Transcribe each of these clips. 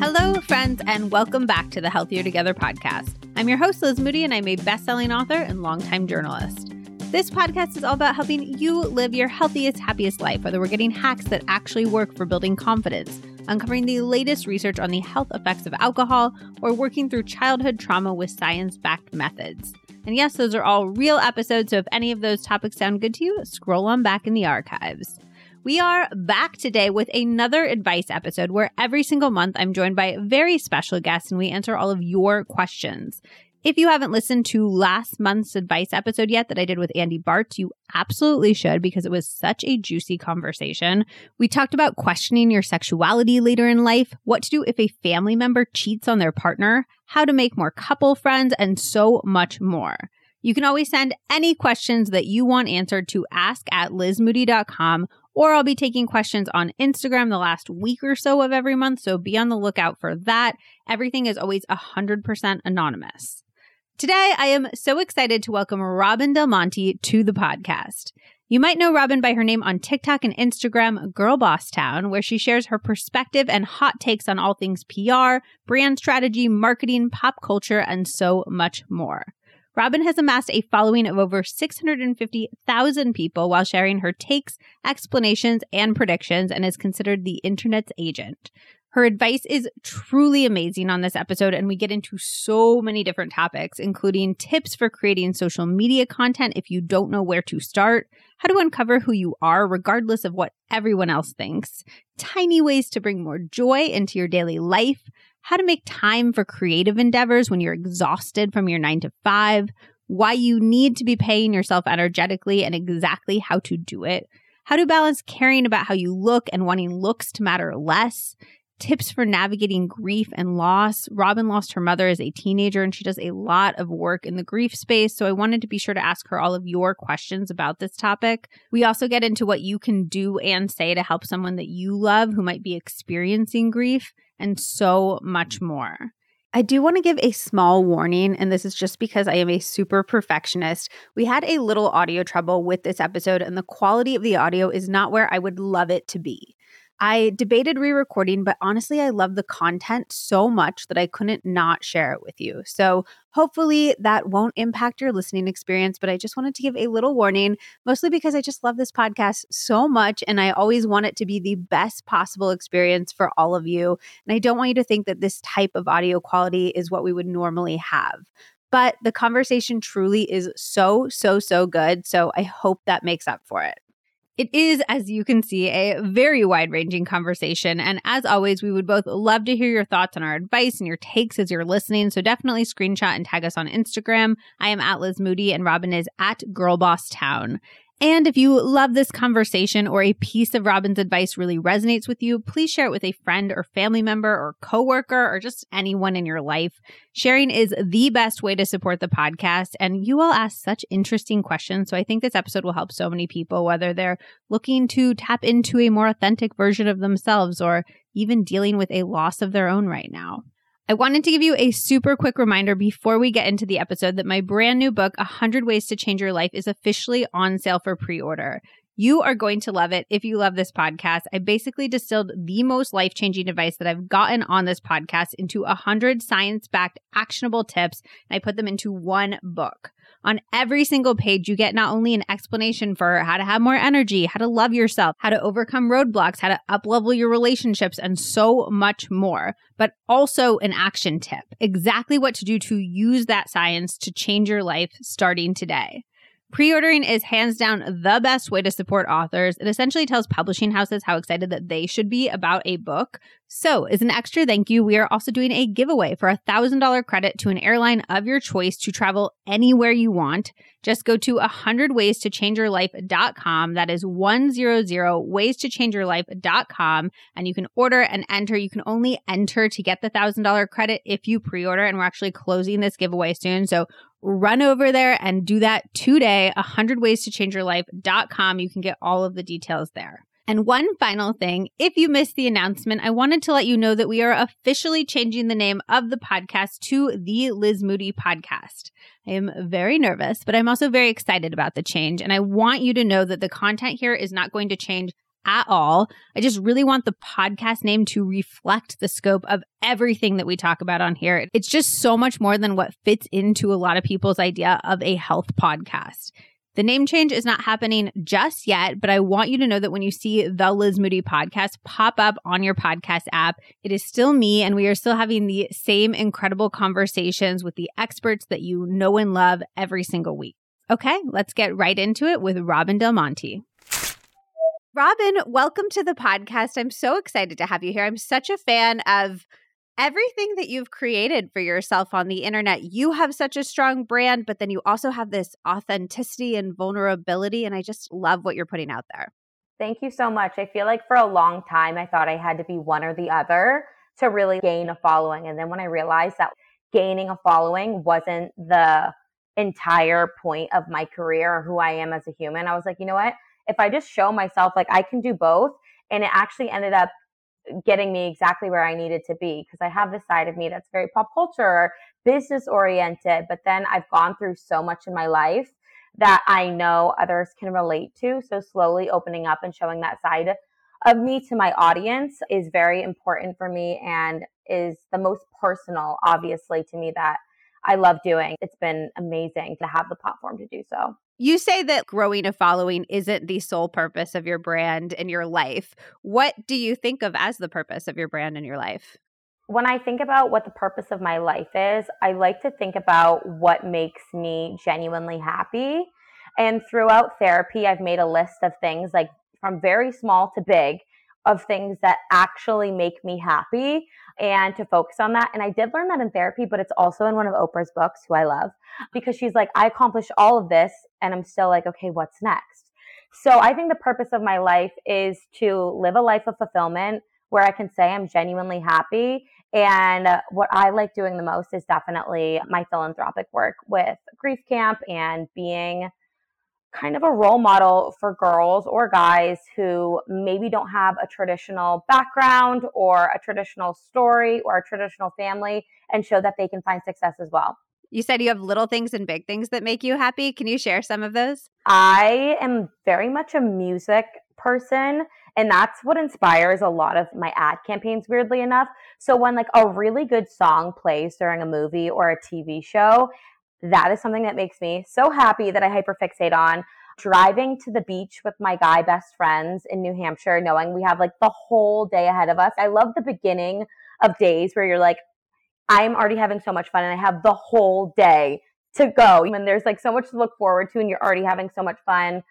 Hello, friends, and welcome back to the Healthier Together podcast. I'm your host, Liz Moody, and I'm a best selling author and longtime journalist. This podcast is all about helping you live your healthiest, happiest life, whether we're getting hacks that actually work for building confidence, uncovering the latest research on the health effects of alcohol, or working through childhood trauma with science backed methods. And yes, those are all real episodes, so if any of those topics sound good to you, scroll on back in the archives. We are back today with another advice episode where every single month I'm joined by very special guests and we answer all of your questions. If you haven't listened to last month's advice episode yet that I did with Andy Bartz, you absolutely should because it was such a juicy conversation. We talked about questioning your sexuality later in life, what to do if a family member cheats on their partner, how to make more couple friends, and so much more. You can always send any questions that you want answered to ask at lizmoody.com or I'll be taking questions on Instagram the last week or so of every month. So be on the lookout for that. Everything is always 100% anonymous. Today, I am so excited to welcome Robyn DelMonte to the podcast. You might know Robyn by her name on TikTok and Instagram, Girl Boss Town, where she shares her perspective and hot takes on all things PR, brand strategy, marketing, pop culture, and so much more. Robyn has amassed a following of over 650,000 people while sharing her takes, explanations, and predictions and is considered the internet's agent. Her advice is truly amazing on this episode, and we get into so many different topics, including tips for creating social media content if you don't know where to start, how to uncover who you are regardless of what everyone else thinks, tiny ways to bring more joy into your daily life, how to make time for creative endeavors when you're exhausted from your nine to five, why you need to be paying yourself energetically and exactly how to do it, how to balance caring about how you look and wanting looks to matter less tips for navigating grief and loss. Robyn lost her mother as a teenager and she does a lot of work in the grief space. So I wanted to be sure to ask her all of your questions about this topic. We also get into what you can do and say to help someone that you love who might be experiencing grief and so much more. I do want to give a small warning, and this is just because I am a super perfectionist. We had a little audio trouble with this episode, and the quality of the audio is not where I would love it to be. I debated re recording, but honestly, I love the content so much that I couldn't not share it with you. So hopefully that won't impact your listening experience. But I just wanted to give a little warning, mostly because I just love this podcast so much. And I always want it to be the best possible experience for all of you. And I don't want you to think that this type of audio quality is what we would normally have. But the conversation truly is so, so, so good. So I hope that makes up for it. It is, as you can see, a very wide ranging conversation. And as always, we would both love to hear your thoughts on our advice and your takes as you're listening. So definitely screenshot and tag us on Instagram. I am at Liz Moody and Robyn is at Girl Boss Town. And if you love this conversation or a piece of Robyn's advice really resonates with you, please share it with a friend or family member or coworker or just anyone in your life. Sharing is the best way to support the podcast. And you all ask such interesting questions. So I think this episode will help so many people, whether they're looking to tap into a more authentic version of themselves or even dealing with a loss of their own right now. I wanted to give you a super quick reminder before we get into the episode that my brand new book, 100 Ways to Change Your Life, is officially on sale for pre order. You are going to love it if you love this podcast. I basically distilled the most life changing advice that I've gotten on this podcast into 100 science backed actionable tips, and I put them into one book. On every single page, you get not only an explanation for how to have more energy, how to love yourself, how to overcome roadblocks, how to uplevel your relationships, and so much more, but also an action tip exactly what to do to use that science to change your life starting today. Pre ordering is hands down the best way to support authors. It essentially tells publishing houses how excited that they should be about a book. So, as an extra thank you, we are also doing a giveaway for a $1,000 credit to an airline of your choice to travel anywhere you want. Just go to 100 ways to change your life.com. That is 100 ways to change your life.com. And you can order and enter. You can only enter to get the $1,000 credit if you pre order. And we're actually closing this giveaway soon. So, run over there and do that today 100 ways to change your life.com you can get all of the details there. And one final thing if you missed the announcement i wanted to let you know that we are officially changing the name of the podcast to the liz moody podcast. I am very nervous but i'm also very excited about the change. And i want you to know that the content here is not going to change at all. I just really want the podcast name to reflect the scope of everything that we talk about on here. It's just so much more than what fits into a lot of people's idea of a health podcast. The name change is not happening just yet, but I want you to know that when you see the Liz Moody podcast pop up on your podcast app, it is still me, and we are still having the same incredible conversations with the experts that you know and love every single week. Okay, let's get right into it with Robyn DelMonte. Robyn, welcome to the podcast. I'm so excited to have you here. I'm such a fan of everything that you've created for yourself on the internet. You have such a strong brand, but then you also have this authenticity and vulnerability. And I just love what you're putting out there. Thank you so much. I feel like for a long time, I thought I had to be one or the other to really gain a following. And then when I realized that gaining a following wasn't the entire point of my career or who I am as a human, I was like, you know what? If I just show myself like I can do both, and it actually ended up getting me exactly where I needed to be because I have this side of me that's very pop culture, business oriented, but then I've gone through so much in my life that I know others can relate to. So slowly opening up and showing that side of me to my audience is very important for me and is the most personal, obviously, to me that I love doing. It's been amazing to have the platform to do so. You say that growing a following isn't the sole purpose of your brand and your life. What do you think of as the purpose of your brand and your life? When I think about what the purpose of my life is, I like to think about what makes me genuinely happy. And throughout therapy, I've made a list of things like from very small to big of things that actually make me happy and to focus on that. And I did learn that in therapy, but it's also in one of Oprah's books, who I love, because she's like, I accomplished all of this and I'm still like, okay, what's next? So I think the purpose of my life is to live a life of fulfillment where I can say I'm genuinely happy. And what I like doing the most is definitely my philanthropic work with Grief Camp and being kind of a role model for girls or guys who maybe don't have a traditional background or a traditional story or a traditional family and show that they can find success as well. You said you have little things and big things that make you happy. Can you share some of those? I am very much a music person and that's what inspires a lot of my ad campaigns weirdly enough so when like a really good song plays during a movie or a tv show that is something that makes me so happy that I hyperfixate on. Driving to the beach with my guy best friends in New Hampshire, knowing we have like the whole day ahead of us. I love the beginning of days where you're like, I'm already having so much fun and I have the whole day to go. And there's like so much to look forward to and you're already having so much fun.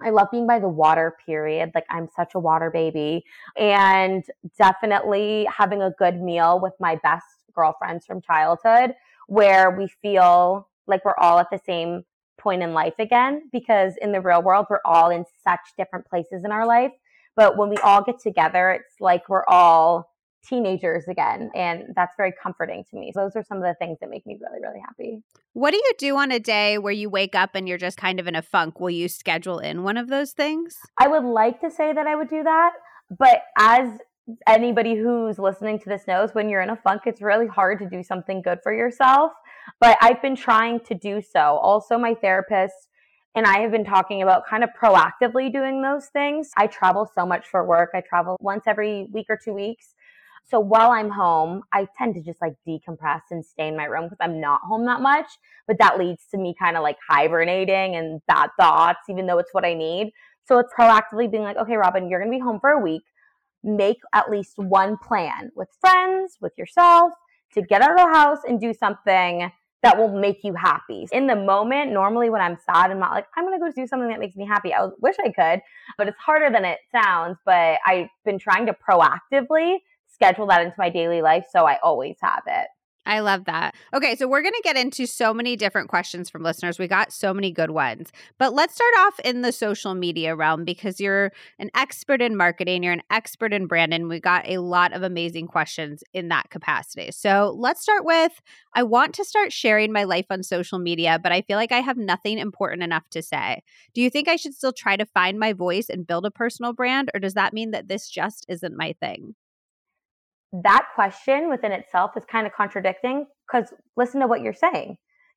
I love being by the water, period. Like, I'm such a water baby. And definitely having a good meal with my best girlfriends from childhood where we feel like we're all at the same point in life again because in the real world we're all in such different places in our life. But when we all get together it's like we're all teenagers again and that's very comforting to me. So those are some of the things that make me really really happy. What do you do on a day where you wake up and you're just kind of in a funk? Will you schedule in one of those things? I would like to say that i would do that but as anybody who's listening to this knows when you're in a funk, it's really hard to do something good for yourself. But I've been trying to do so. Also, my therapist and I have been talking about kind of proactively doing those things. I travel so much for work. I travel once every week or two weeks. So while I'm home, I tend to just like decompress and stay in my room because I'm not home that much. But that leads to me kind of like hibernating and bad thoughts, even though it's what I need. So it's proactively being like, okay, Robyn, you're going to be home for a week make at least one plan with friends, with yourself to get out of the house and do something that will make you happy. In the moment, normally when I'm sad, I'm not like, I'm gonna go do something that makes me happy. I wish I could, but it's harder than it sounds. But I've been trying to proactively schedule that into my daily life so I always have it. I love that. Okay, so we're going to get into so many different questions from listeners. We got so many good ones. But let's start off in the social media realm because you're an expert in marketing, you're an expert in branding. We got a lot of amazing questions in that capacity. So let's start with I want to start sharing my life on social media, but I feel like I have nothing important enough to say. Do you think I should still try to find my voice and build a personal brand, or does that mean that this just isn't my thing? That question within itself is kind of contradicting because listen to what you're saying.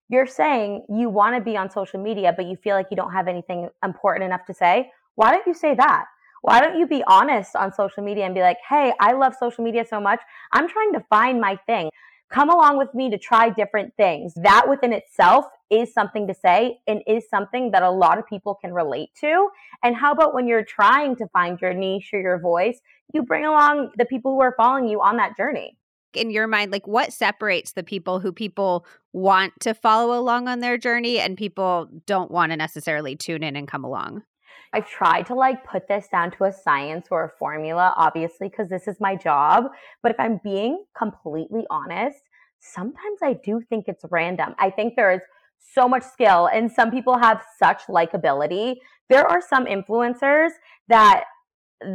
You're saying you want to be on social media, but you feel like you don't have anything important enough to say. Why don't you say that? why don't you be honest on social media and be like, hey, I love social media so much. I'm trying to find my thing. Come along with me to try different things. That within itself is something to say and is something that a lot of people can relate to. And how about when you're trying to find your niche or your voice, you bring along the people who are following you on that journey? In your mind, like what separates the people who people want to follow along on their journey and people don't want to necessarily tune in and come along? I've tried to like put this down to a science or a formula, obviously, because this is my job. But if I'm being completely honest, sometimes I do think it's random. I think there is so much skill and some people have such likability. There are some influencers that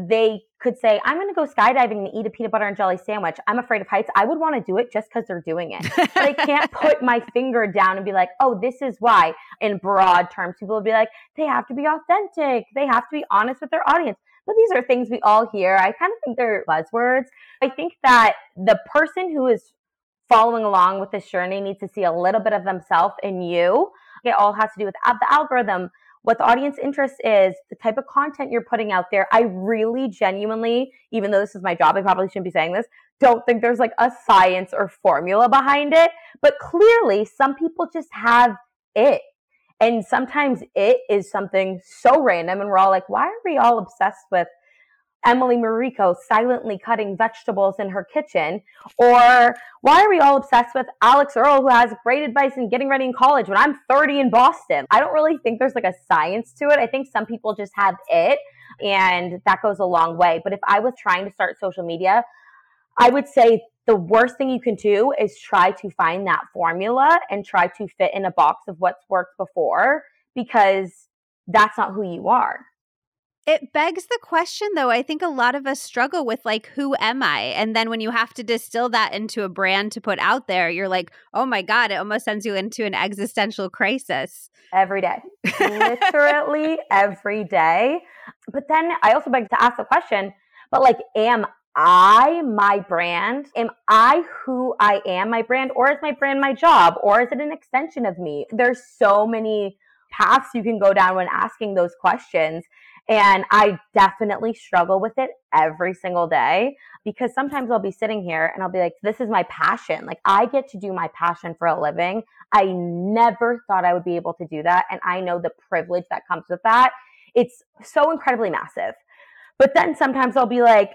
they could say, I'm going to go skydiving and eat a peanut butter and jelly sandwich. I'm afraid of heights. I would want to do it just because they're doing it. but I can't put my finger down and be like, oh, this is why. In broad terms, people will be like, they have to be authentic. They have to be honest with their audience. But these are things we all hear. I kind of think they're buzzwords. I think that the person who is following along with this journey needs to see a little bit of themselves in you. It all has to do with the algorithm, what the audience interest is, the type of content you're putting out there. I really genuinely, even though this is my job, I probably shouldn't be saying this, don't think there's like a science or formula behind it. But clearly, some people just have it. And sometimes it is something so random, and we're all like, why are we all obsessed with Emily Mariko silently cutting vegetables in her kitchen? Or why are we all obsessed with Alix Earle, who has great advice in getting ready in college when I'm 30 in Boston? I don't really think there's like a science to it. I think some people just have it, and that goes a long way. But if I was trying to start social media, I would say the worst thing you can do is try to find that formula and try to fit in a box of what's worked before because that's not who you are. It begs the question, though. I think a lot of us struggle with, like, who am I? And then when you have to distill that into a brand to put out there, you're like, oh my God, it almost sends you into an existential crisis. Every day. Literally every day. But then I also beg to ask the question, but like, am I my brand? Am I who I am my brand? Or is my brand my job? Or is it an extension of me? There's so many paths you can go down when asking those questions. And I definitely struggle with it every single day because sometimes I'll be sitting here and I'll be like, this is my passion. Like, I get to do my passion for a living. I never thought I would be able to do that. And I know the privilege that comes with that. It's so incredibly massive. But then sometimes I'll be like,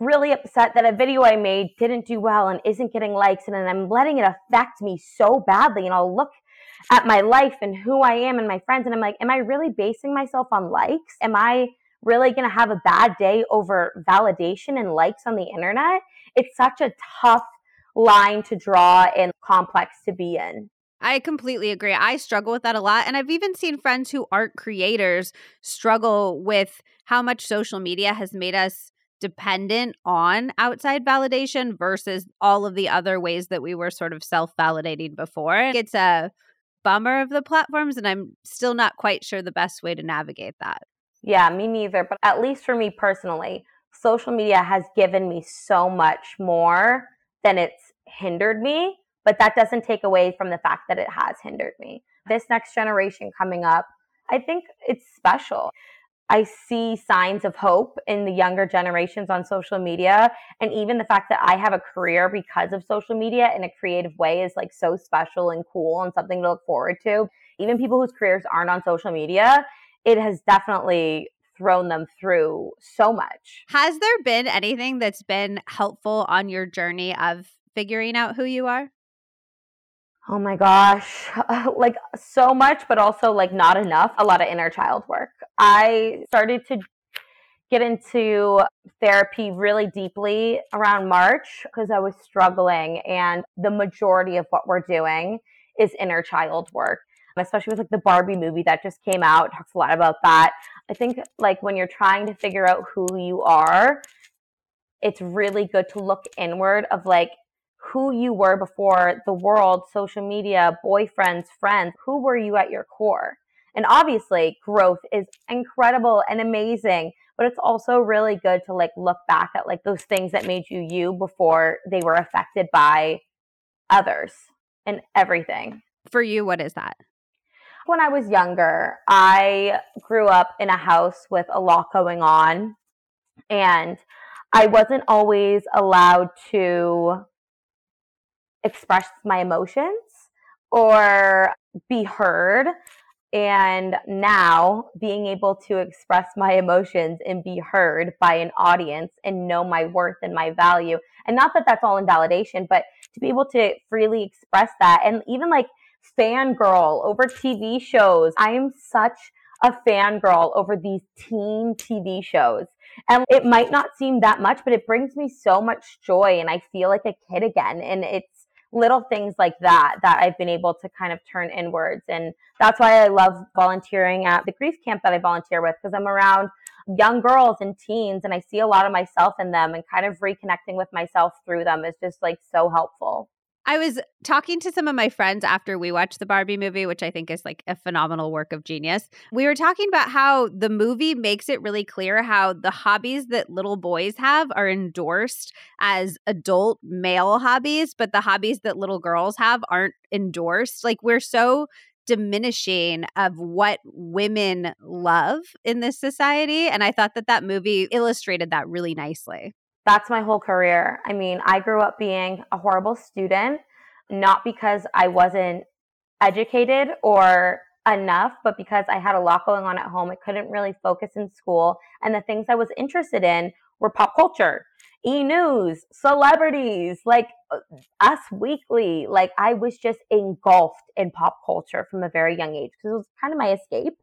really upset that a video I made didn't do well and isn't getting likes, and then I'm letting it affect me so badly. And I'll look at my life and who I am and my friends. And I'm like, am I really basing myself on likes? Am I really going to have a bad day over validation and likes on the internet? It's such a tough line to draw and complex to be in. I completely agree. I struggle with that a lot. And I've even seen friends who aren't creators struggle with how much social media has made us dependent on outside validation versus all of the other ways that we were sort of self validating before. It's a bummer of the platforms, and I'm still not quite sure the best way to navigate that. Yeah, me neither. But at least for me personally, social media has given me so much more than it's hindered me. But that doesn't take away from the fact that it has hindered me. This next generation coming up, I think it's special. I see signs of hope in the younger generations on social media. And even the fact that I have a career because of social media in a creative way is like so special and cool and something to look forward to. Even people whose careers aren't on social media, it has definitely thrown them through so much. Has there been anything that's been helpful on your journey of figuring out who you are? Oh my gosh, like so much, but also like not enough. A lot of inner child work. I started to get into therapy really deeply around March because I was struggling, and the majority of what we're doing is inner child work, especially with like the Barbie movie that just came out. Talks a lot about that. I think like when you're trying to figure out who you are, it's really good to look inward of like who you were before the world, social media, boyfriends, friends. Who were you at your core? And obviously, growth is incredible and amazing, but it's also really good to like look back at like those things that made you you before they were affected by others and everything. For you, what is that? When I was younger, I grew up in a house with a lot going on, and I wasn't always allowed to express my emotions or be heard. And now being able to express my emotions and be heard by an audience and know my worth and my value. And not that that's all invalidation, but to be able to freely express that and even like fangirl over TV shows. I am such a fangirl over these teen TV shows. And it might not seem that much, but it brings me so much joy and I feel like a kid again. And it's little things like that that I've been able to kind of turn inwards. And that's why I love volunteering at the grief camp that I volunteer with because I'm around young girls and teens and I see a lot of myself in them and kind of reconnecting with myself through them is just like so helpful. I was talking to some of my friends after we watched the Barbie movie, which I think is like a phenomenal work of genius. We were talking about how the movie makes it really clear how the hobbies that little boys have are endorsed as adult male hobbies, but the hobbies that little girls have aren't endorsed. Like we're so diminishing of what women love in this society. And I thought that that movie illustrated that really nicely that's my whole career. I mean, I grew up being a horrible student, not because I wasn't educated or enough, but because I had a lot going on at home. I couldn't really focus in school. And the things I was interested in were pop culture, e news, celebrities, like uh, Us Weekly. Like I was just engulfed in pop culture from a very young age because it was kind of my escape.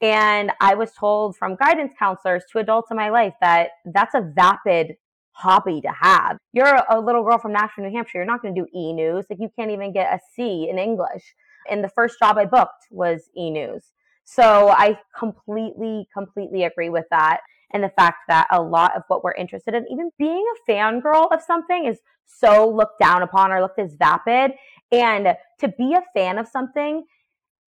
And I was told from guidance counselors to adults in my life that that's a vapid hobby to have. You're a little girl from Nashua, New Hampshire. You're not going to do e news. Like, you can't even get a C in English. And the first job I booked was e news. So I completely, completely agree with that. And the fact that a lot of what we're interested in, even being a fangirl of something, is so looked down upon or looked as vapid. And to be a fan of something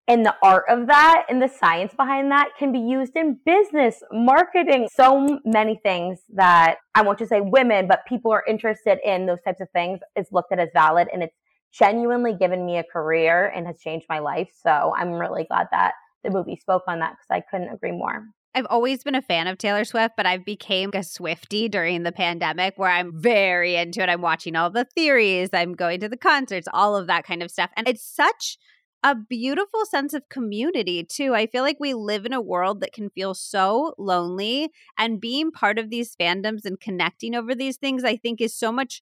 and the art of that and the science behind that can be used in business, marketing, so many things that I won't just say women, but people are interested in those types of things is looked at as valid and it's genuinely given me a career and has changed my life. So I'm really glad that the movie spoke on that because I couldn't agree more. I've always been a fan of Taylor Swift, but I've became a Swiftie during the pandemic where I'm very into it. I'm watching all the theories, I'm going to the concerts, all of that kind of stuff. And it's such a beautiful sense of community too. I feel like we live in a world that can feel so lonely and being part of these fandoms and connecting over these things I think is so much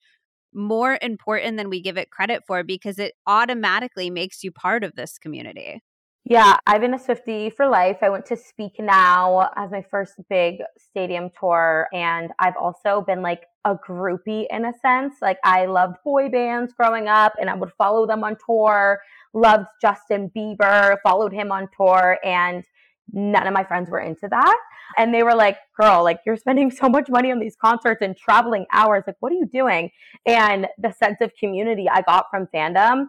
more important than we give it credit for because it automatically makes you part of this community. Yeah, I've been a Swiftie for life. I went to Speak Now as my first big stadium tour. And I've also been like a groupie in a sense. Like I loved boy bands growing up and I would follow them on tour loved Justin Bieber, followed him on tour, and none of my friends were into that. And they were like, girl, like you're spending so much money on these concerts and traveling hours. Like, what are you doing? And the sense of community I got from fandom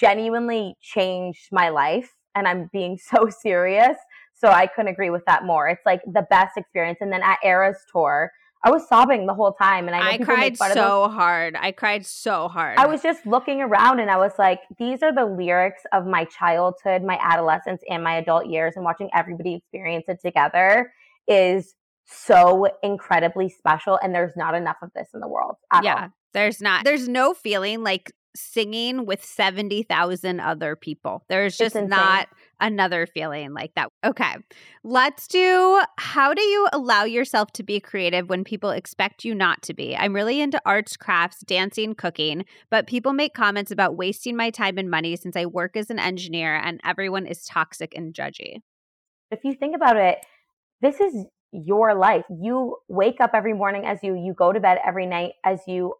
genuinely changed my life. And I'm being so serious. So I couldn't agree with that more. It's like the best experience. And then at Eras tour, I was sobbing the whole time, and I, I cried so hard. I cried so hard. I was just looking around, and I was like, "These are the lyrics of my childhood, my adolescence, and my adult years." And watching everybody experience it together is so incredibly special. And there's not enough of this in the world. yeah, all. there's not. There's no feeling like singing with 70,000 other people. There's just not another feeling like that. Okay. Let's do how do you allow yourself to be creative when people expect you not to be? I'm really into arts, crafts, dancing, cooking, but people make comments about wasting my time and money since I work as an engineer and everyone is toxic and judgy. If you think about it, this is your life. You wake up every morning as you, you go to bed every night as you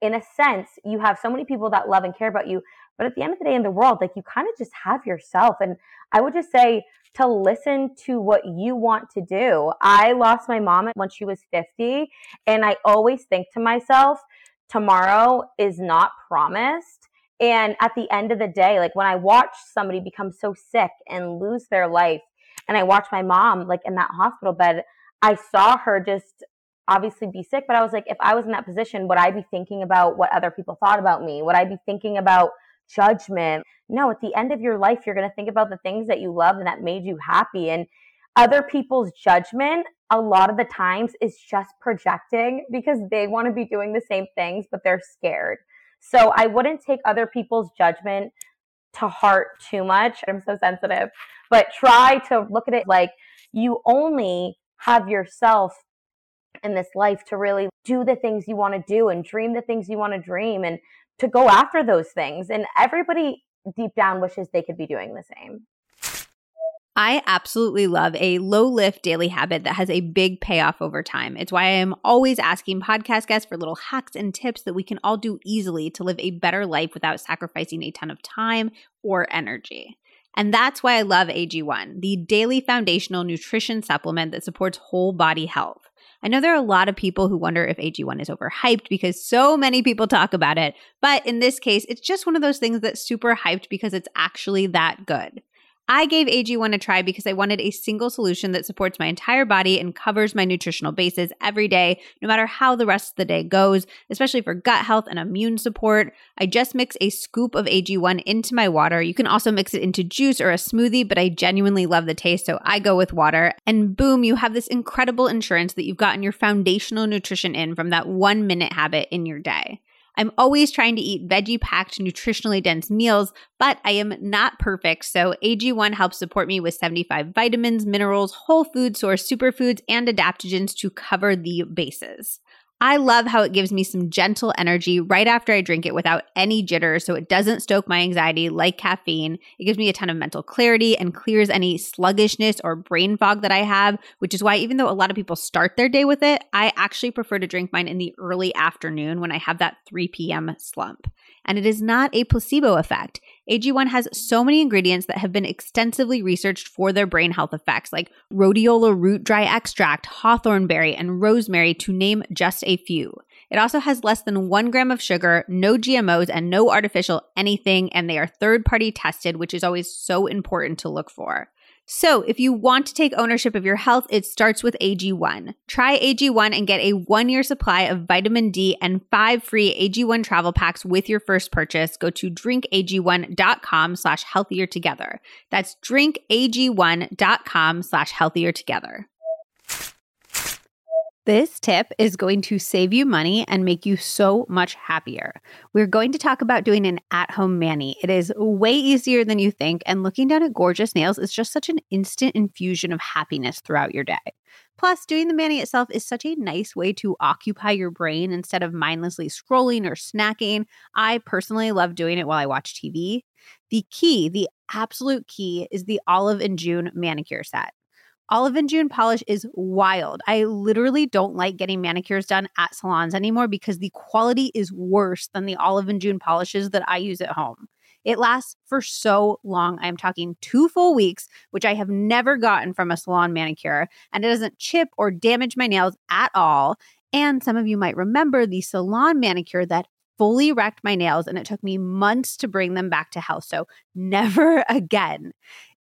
in a sense, you have so many people that love and care about you. But at the end of the day in the world, like you kind of just have yourself. And I would just say to listen to what you want to do. I lost my mom when she was 50. And I always think to myself, tomorrow is not promised. And at the end of the day, like when I watch somebody become so sick and lose their life, and I watch my mom like in that hospital bed, I saw her just obviously be sick, but I was like, if I was in that position, would I be thinking about what other people thought about me? Would I be thinking about judgment. No, at the end of your life, you're going to think about the things that you love and that made you happy. And other people's judgment, a lot of the times, is just projecting because they want to be doing the same things, but they're scared. So I wouldn't take other people's judgment to heart too much. I'm so sensitive, but try to look at it like you only have yourself in this life to really do the things you want to do and dream the things you want to dream and to go after those things. And everybody deep down wishes they could be doing the same. I absolutely love a low lift daily habit that has a big payoff over time. It's why I am always asking podcast guests for little hacks and tips that we can all do easily to live a better life without sacrificing a ton of time or energy. And that's why I love AG1, the daily foundational nutrition supplement that supports whole body health. I know there are a lot of people who wonder if AG1 is overhyped because so many people talk about it, but in this case, it's just one of those things that's super hyped because it's actually that good. I gave AG1 a try because I wanted a single solution that supports my entire body and covers my nutritional bases every day, no matter how the rest of the day goes, especially for gut health and immune support. I just mix a scoop of AG1 into my water. You can also mix it into juice or a smoothie, but I genuinely love the taste, so I go with water. And boom, you have this incredible insurance that you've gotten your foundational nutrition in from that one minute habit in your day. I'm always trying to eat veggie packed, nutritionally dense meals, but I am not perfect. So AG1 helps support me with 75 vitamins, minerals, whole food source superfoods, and adaptogens to cover the bases. I love how it gives me some gentle energy right after I drink it without any jitters, so it doesn't stoke my anxiety like caffeine. It gives me a ton of mental clarity and clears any sluggishness or brain fog that I have, which is why even though a lot of people start their day with it, I actually prefer to drink mine in the early afternoon when I have that 3 p.m. slump. And it is not a placebo effect. AG1 has so many ingredients that have been extensively researched for their brain health effects, like rhodiola root dry extract, hawthorn berry, and rosemary, to name just a few. It also has less than one gram of sugar, no GMOs, and no artificial anything, and they are third party tested, which is always so important to look for. So, if you want to take ownership of your health, it starts with AG1. Try AG1 and get a one year supply of vitamin D and five free AG1 travel packs with your first purchase. Go to drinkag1.com slash healthier together. That's drinkag1.com slash healthier together. This tip is going to save you money and make you so much happier. We're going to talk about doing an at home mani. It is way easier than you think, and looking down at gorgeous nails is just such an instant infusion of happiness throughout your day. Plus, doing the mani itself is such a nice way to occupy your brain instead of mindlessly scrolling or snacking. I personally love doing it while I watch TV. The key, the absolute key, is the Olive and June manicure set. Olive and June polish is wild. I literally don't like getting manicures done at salons anymore because the quality is worse than the Olive and June polishes that I use at home. It lasts for so long. I'm talking two full weeks, which I have never gotten from a salon manicure, and it doesn't chip or damage my nails at all. And some of you might remember the salon manicure that fully wrecked my nails, and it took me months to bring them back to health. So, never again.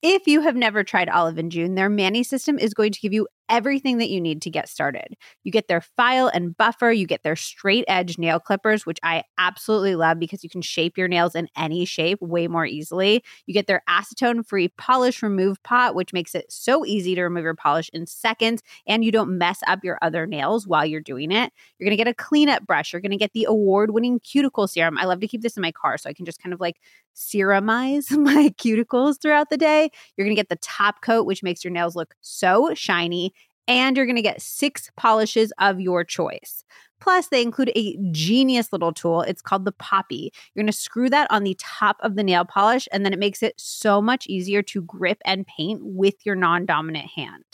If you have never tried Olive and June, their Mani System is going to give you everything that you need to get started. You get their file and buffer, you get their straight edge nail clippers, which I absolutely love because you can shape your nails in any shape way more easily. You get their acetone free polish remove pot, which makes it so easy to remove your polish in seconds and you don't mess up your other nails while you're doing it. You're going to get a cleanup brush, you're going to get the award winning cuticle serum. I love to keep this in my car so I can just kind of like serumize my cuticles throughout the day. You're going to get the top coat, which makes your nails look so shiny and you're going to get six polishes of your choice. Plus, they include a genius little tool. It's called the Poppy. You're going to screw that on the top of the nail polish, and then it makes it so much easier to grip and paint with your non dominant hand.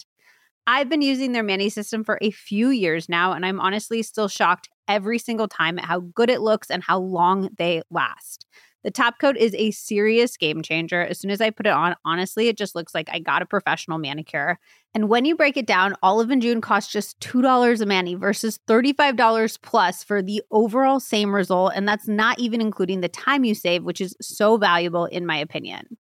I've been using their mani system for a few years now, and I'm honestly still shocked every single time at how good it looks and how long they last. The top coat is a serious game changer. As soon as I put it on, honestly, it just looks like I got a professional manicure. And when you break it down, Olive and June cost just $2 a mani versus $35 plus for the overall same result. And that's not even including the time you save, which is so valuable in my opinion.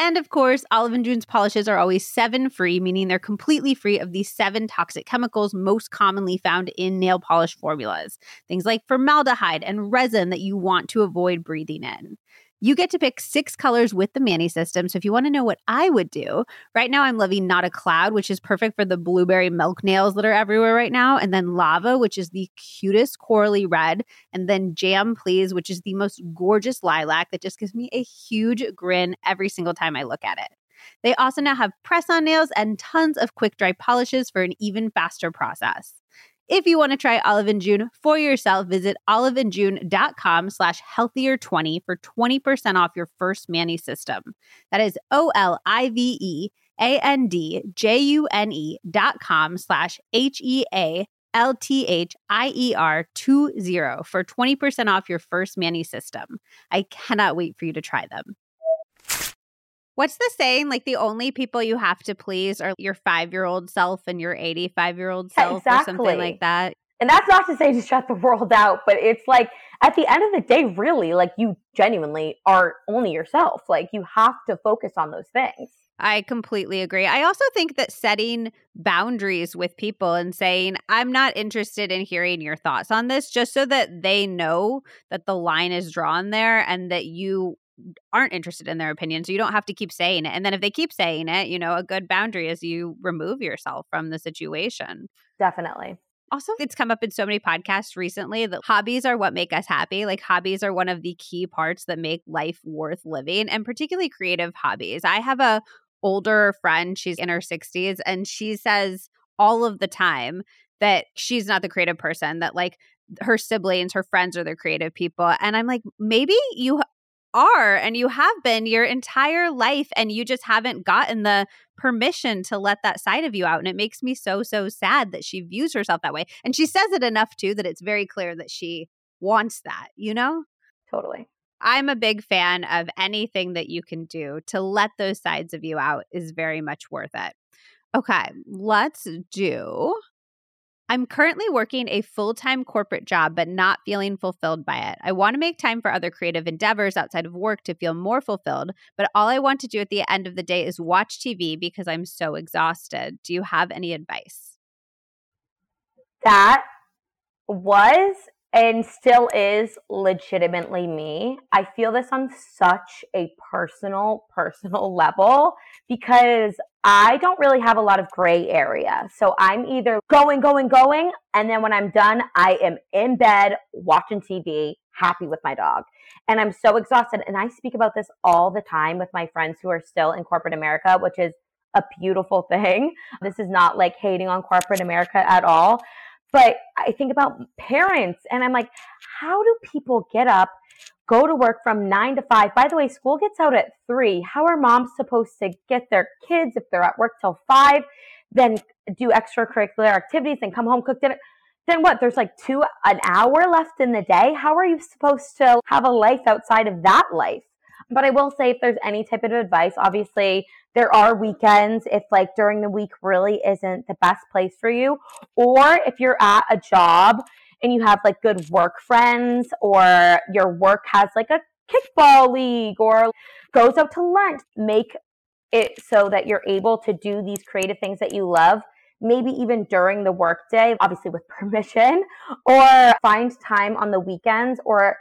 And of course, Olive and June's polishes are always seven free, meaning they're completely free of the seven toxic chemicals most commonly found in nail polish formulas. Things like formaldehyde and resin that you want to avoid breathing in. You get to pick six colors with the Mani System. So if you want to know what I would do, right now I'm loving Not a Cloud, which is perfect for the blueberry milk nails that are everywhere right now. And then Lava, which is the cutest corally red. And then Jam Please, which is the most gorgeous lilac that just gives me a huge grin every single time I look at it. They also now have press on nails and tons of quick dry polishes for an even faster process. If you want to try Olive and June for yourself, visit oliveandjune.com slash healthier20 for 20% off your first Mani System. That is O-L-I-V-E A-N-D-J-U-N-E dot com slash H-E-A L-T-H-I-E-R 20 for 20% off your first Mani System. I cannot wait for you to try them. What's the saying? Like the only people you have to please are your five year old self and your 85 year old self exactly. or something like that. And that's not to say to shut the world out, but it's like at the end of the day, really, like you genuinely are only yourself. Like you have to focus on those things. I completely agree. I also think that setting boundaries with people and saying, I'm not interested in hearing your thoughts on this, just so that they know that the line is drawn there and that you aren't interested in their opinion. So you don't have to keep saying it. And then if they keep saying it, you know, a good boundary is you remove yourself from the situation. Definitely. Also, it's come up in so many podcasts recently that hobbies are what make us happy. Like, hobbies are one of the key parts that make life worth living, and particularly creative hobbies. I have a older friend, she's in her 60s, and she says all of the time that she's not the creative person, that like her siblings, her friends are the creative people. And I'm like, maybe you are and you have been your entire life and you just haven't gotten the permission to let that side of you out and it makes me so so sad that she views herself that way and she says it enough too that it's very clear that she wants that you know? Totally. I'm a big fan of anything that you can do to let those sides of you out is very much worth it. Okay let's do I'm currently working a full time corporate job, but not feeling fulfilled by it. I want to make time for other creative endeavors outside of work to feel more fulfilled, but all I want to do at the end of the day is watch TV because I'm so exhausted. Do you have any advice? That was and still is legitimately me. I feel this on such a personal, personal level because I don't really have a lot of gray area. So I'm either going, going, going, and then when I'm done, I am in bed watching TV, happy with my dog. And I'm so exhausted. And I speak about this all the time with my friends who are still in corporate America, which is a beautiful thing. This is not like hating on corporate America at all. But I think about parents and I'm like, how do people get up, go to work from nine to five? By the way, school gets out at three. How are moms supposed to get their kids if they're at work till five, then do extracurricular activities and come home, cook dinner? Then what? There's like two, an hour left in the day. How are you supposed to have a life outside of that life? But I will say, if there's any type of advice, obviously there are weekends if like during the week really isn't the best place for you, or if you're at a job and you have like good work friends, or your work has like a kickball league or goes out to lunch, make it so that you're able to do these creative things that you love maybe even during the workday, obviously with permission, or find time on the weekends or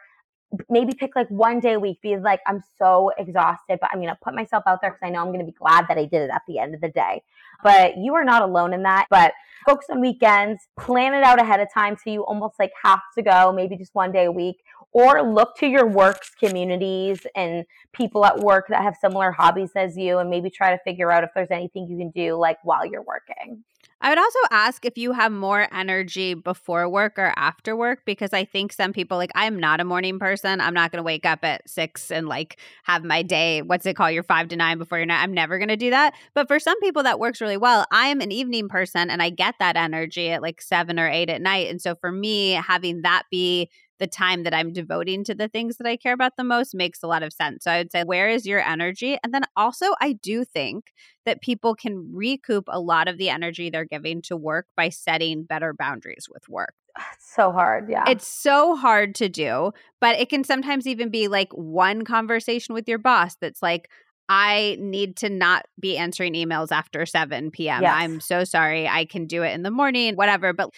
maybe pick like one day a week be like I'm so exhausted, but I'm gonna put myself out there because I know I'm gonna be glad that I did it at the end of the day. But you are not alone in that. But focus on weekends, plan it out ahead of time so you almost like have to go maybe just one day a week, or look to your works communities and people at work that have similar hobbies as you and maybe try to figure out if there's anything you can do like while you're working. I would also ask if you have more energy before work or after work because I think some people like I'm not a morning person. I'm not going to wake up at 6 and like have my day, what's it called, your 5 to 9 before your night. I'm never going to do that. But for some people that works really well. I am an evening person and I get that energy at like 7 or 8 at night. And so for me having that be the time that I'm devoting to the things that I care about the most makes a lot of sense. So I would say, where is your energy? And then also, I do think that people can recoup a lot of the energy they're giving to work by setting better boundaries with work. Ah, it's so hard. Yeah. It's so hard to do, but it can sometimes even be like one conversation with your boss that's like, I need to not be answering emails after 7 p.m. Yes. I'm so sorry. I can do it in the morning, whatever. But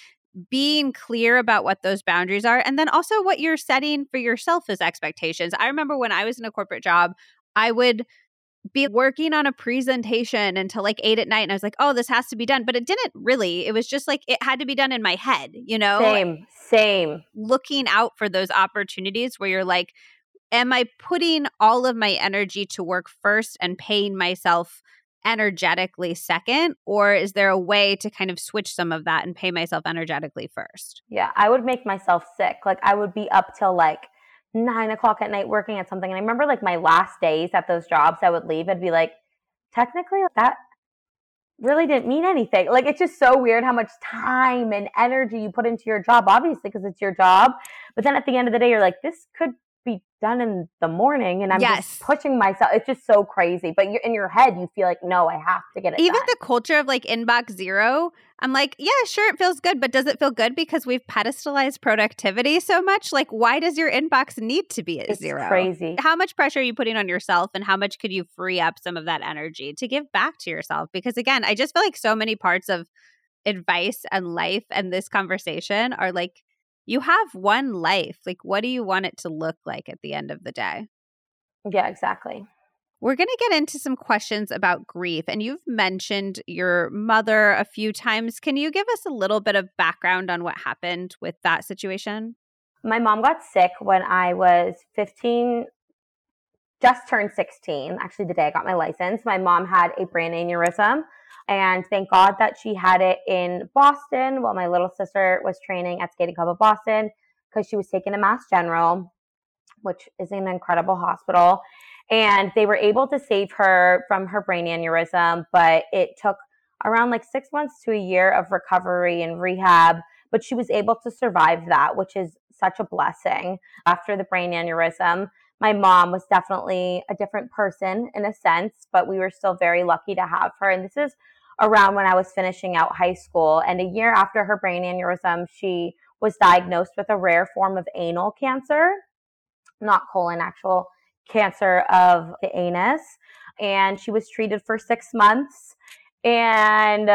being clear about what those boundaries are and then also what you're setting for yourself as expectations. I remember when I was in a corporate job, I would be working on a presentation until like eight at night. And I was like, oh, this has to be done. But it didn't really. It was just like it had to be done in my head, you know? Same, same. Looking out for those opportunities where you're like, am I putting all of my energy to work first and paying myself energetically second? Or is there a way to kind of switch some of that and pay myself energetically first? Yeah, I would make myself sick. Like I would be up till like nine o'clock at night working at something. And I remember like my last days at those jobs, I would leave, I'd be like, technically that really didn't mean anything. Like it's just so weird how much time and energy you put into your job, obviously, because it's your job. But then at the end of the day, you're like, this could be done in the morning and I'm yes. just pushing myself. It's just so crazy. But you're in your head, you feel like, no, I have to get it. Even done. the culture of like inbox zero, I'm like, yeah, sure, it feels good, but does it feel good because we've pedestalized productivity so much? Like, why does your inbox need to be at it's zero? Crazy. How much pressure are you putting on yourself, and how much could you free up some of that energy to give back to yourself? Because again, I just feel like so many parts of advice and life and this conversation are like you have one life. Like, what do you want it to look like at the end of the day? Yeah, exactly. We're going to get into some questions about grief. And you've mentioned your mother a few times. Can you give us a little bit of background on what happened with that situation? My mom got sick when I was 15, just turned 16. Actually, the day I got my license, my mom had a brain aneurysm. And thank God that she had it in Boston while my little sister was training at Skating Club of Boston because she was taken to Mass General, which is an incredible hospital. And they were able to save her from her brain aneurysm, but it took around like six months to a year of recovery and rehab. But she was able to survive that, which is such a blessing after the brain aneurysm my mom was definitely a different person in a sense, but we were still very lucky to have her. And this is around when I was finishing out high school. And a year after her brain aneurysm, she was diagnosed with a rare form of anal cancer, not colon, actual cancer of the anus. And she was treated for six months. And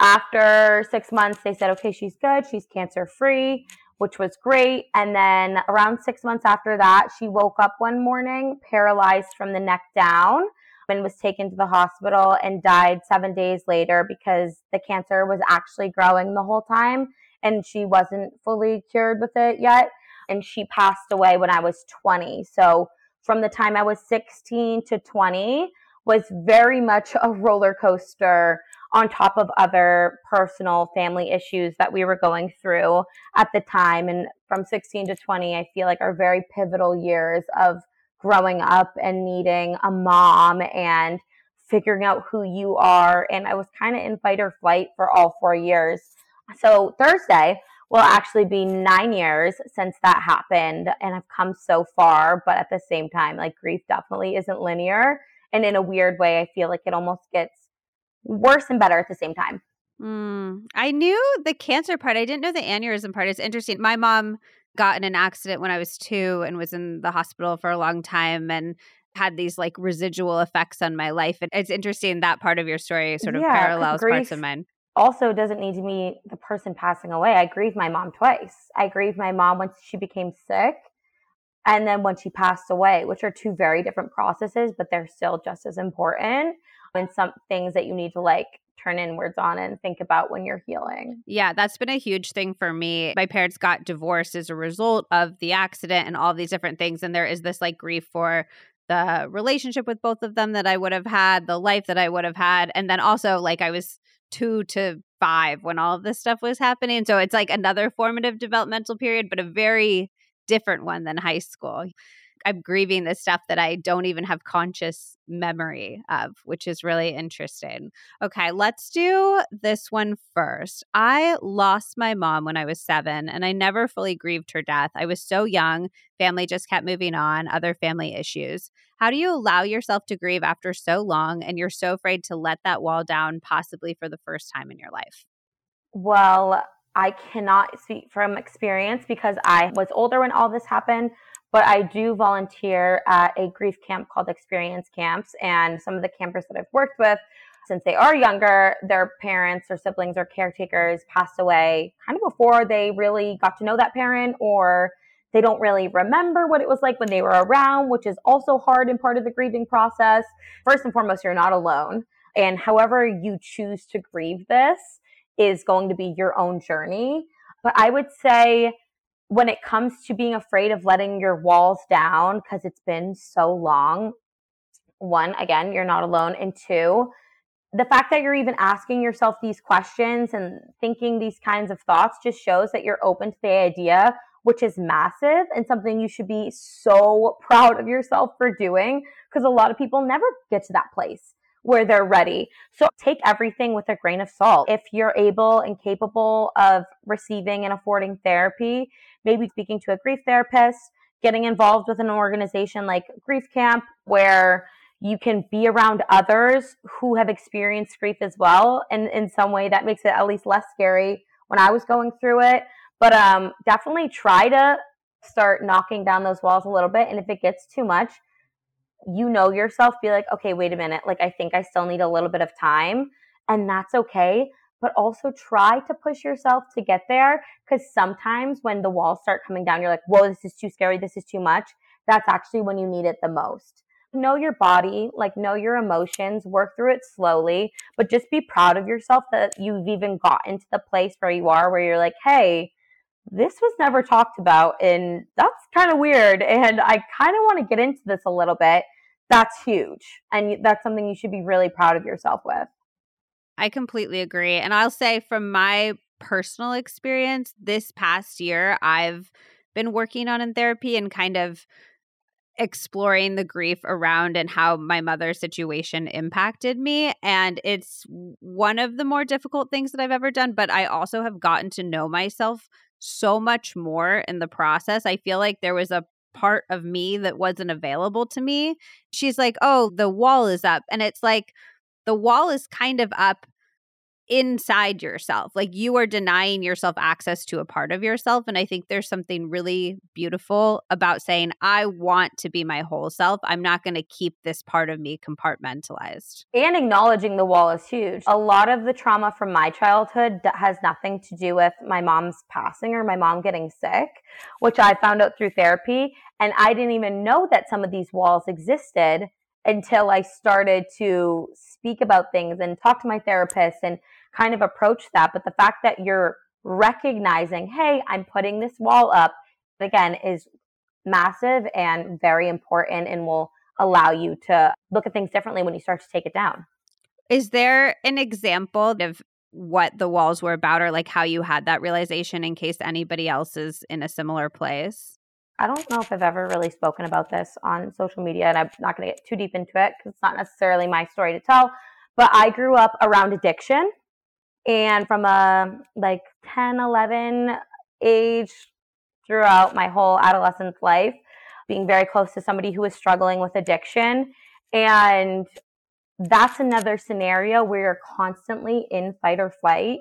after six months, they said, okay, she's good, she's cancer free, which was great. And then around six months after that, she woke up one morning paralyzed from the neck down and was taken to the hospital and died seven days later because the cancer was actually growing the whole time and she wasn't fully cured with it yet. And she passed away when I was 20. So from the time I was 16 to 20 was very much a roller coaster on top of other personal family issues that we were going through at the time. And from 16 to 20, I feel like are very pivotal years of growing up and needing a mom and figuring out who you are. And I was kind of in fight or flight for all four years. So Thursday will actually be nine years since that happened. And I've come so far, but at the same time, like grief definitely isn't linear. And in a weird way, I feel like it almost gets worse and better at the same time. Mm, I knew the cancer part. I didn't know the aneurysm part. It's interesting. My mom got in an accident when I was two and was in the hospital for a long time and had these like residual effects on my life. And it's interesting that part of your story sort of yeah, parallels parts of mine. Also, doesn't need to be the person passing away. I grieved my mom twice. I grieved my mom once she became sick and then when she passed away, which are two very different processes, but they're still just as important. And some things that you need to like turn inwards on and think about when you're healing. Yeah, that's been a huge thing for me. My parents got divorced as a result of the accident and all these different things. And there is this like grief for the relationship with both of them that I would have had, the life that I would have had. And then also, like, I was two to five when all of this stuff was happening. So it's like another formative developmental period, but a very different one than high school. I'm grieving the stuff that I don't even have conscious memory of, which is really interesting. Okay, let's do this one first. I lost my mom when I was seven, and I never fully grieved her death. I was so young, family just kept moving on, other family issues. How do you allow yourself to grieve after so long and you're so afraid to let that wall down, possibly for the first time in your life? Well, I cannot speak from experience because I was older when all this happened but I do volunteer at a grief camp called Experience Camps. And some of the campers that I've worked with since they are younger, their parents or siblings or caretakers passed away kind of before they really got to know that parent or they don't really remember what it was like when they were around, which is also hard and part of the grieving process. First and foremost, you're not alone. And however you choose to grieve this is going to be your own journey. But I would say when it comes to being afraid of letting your walls down because it's been so long, one, again, you're not alone. And two, the fact that you're even asking yourself these questions and thinking these kinds of thoughts just shows that you're open to the idea, which is massive and something you should be so proud of yourself for doing because a lot of people never get to that place where they're ready. So take everything with a grain of salt. If you're able and capable of receiving and affording therapy, maybe speaking to a grief therapist, getting involved with an organization like Grief Camp, where you can be around others who have experienced grief as well. And in some way, that makes it at least less scary when I was going through it. But um, definitely try to start knocking down those walls a little bit. And if it gets too much, you know yourself, be like, okay, wait a minute. Like, I think I still need a little bit of time. And that's okay. But also try to push yourself to get there. Because sometimes when the walls start coming down, you're like, whoa, this is too scary. This is too much. That's actually when you need it the most. Know your body, like, know your emotions, work through it slowly, but just be proud of yourself that you've even gotten to the place where you are, where you're like, hey, this was never talked about and that's kind of weird and i kind of want to get into this a little bit that's huge. And that's something you should be really proud of yourself with. I completely agree. And I'll say from my personal experience this past year, I've been working on in therapy and kind of exploring the grief around and how my mother's situation impacted me. And it's one of the more difficult things that I've ever done, but I also have gotten to know myself so much more in the process. I feel like there was a part of me that wasn't available to me. She's like, "Oh, the wall is up." And it's like the wall is kind of up inside yourself. Like you are denying yourself access to a part of yourself. And I think there's something really beautiful about saying, I want to be my whole self. I'm not going to keep this part of me compartmentalized. And acknowledging the wall is huge. A lot of the trauma from my childhood has nothing to do with my mom's passing or my mom getting sick, which I found out through therapy. And I didn't even know that some of these walls existed until I started to speak about things and talk to my therapist and kind of approach that. But the fact that you're recognizing, hey, I'm putting this wall up, again, is massive and very important and will allow you to look at things differently when you start to take it down. Is there an example of what the walls were about or like how you had that realization in case anybody else is in a similar place? I don't know if I've ever really spoken about this on social media, and I'm not going to get too deep into it because it's not necessarily my story to tell. But I grew up around addiction and from a like 10, 11 age throughout my whole adolescence life, being very close to somebody who was struggling with addiction. And that's another scenario where you're constantly in fight or flight.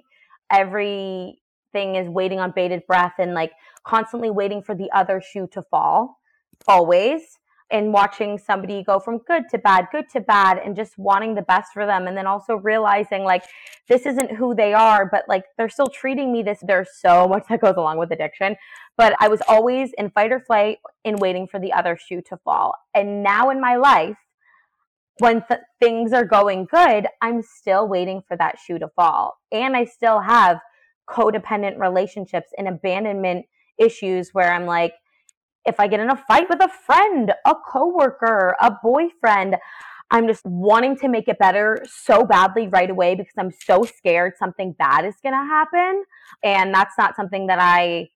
Everything is waiting on bated breath and like constantly waiting for the other shoe to fall, always and watching somebody go from good to bad, good to bad, and just wanting the best for them. And then also realizing like this isn't who they are, but like they're still treating me this. There's so much that goes along with addiction. But I was always in fight or flight in waiting for the other shoe to fall. And now in my life, when th- things are going good, I'm still waiting for that shoe to fall. And I still have codependent relationships and abandonment issues where I'm like, if I get in a fight with a friend, a coworker, a boyfriend, I'm just wanting to make it better so badly right away because I'm so scared something bad is going to happen. And that's not something that I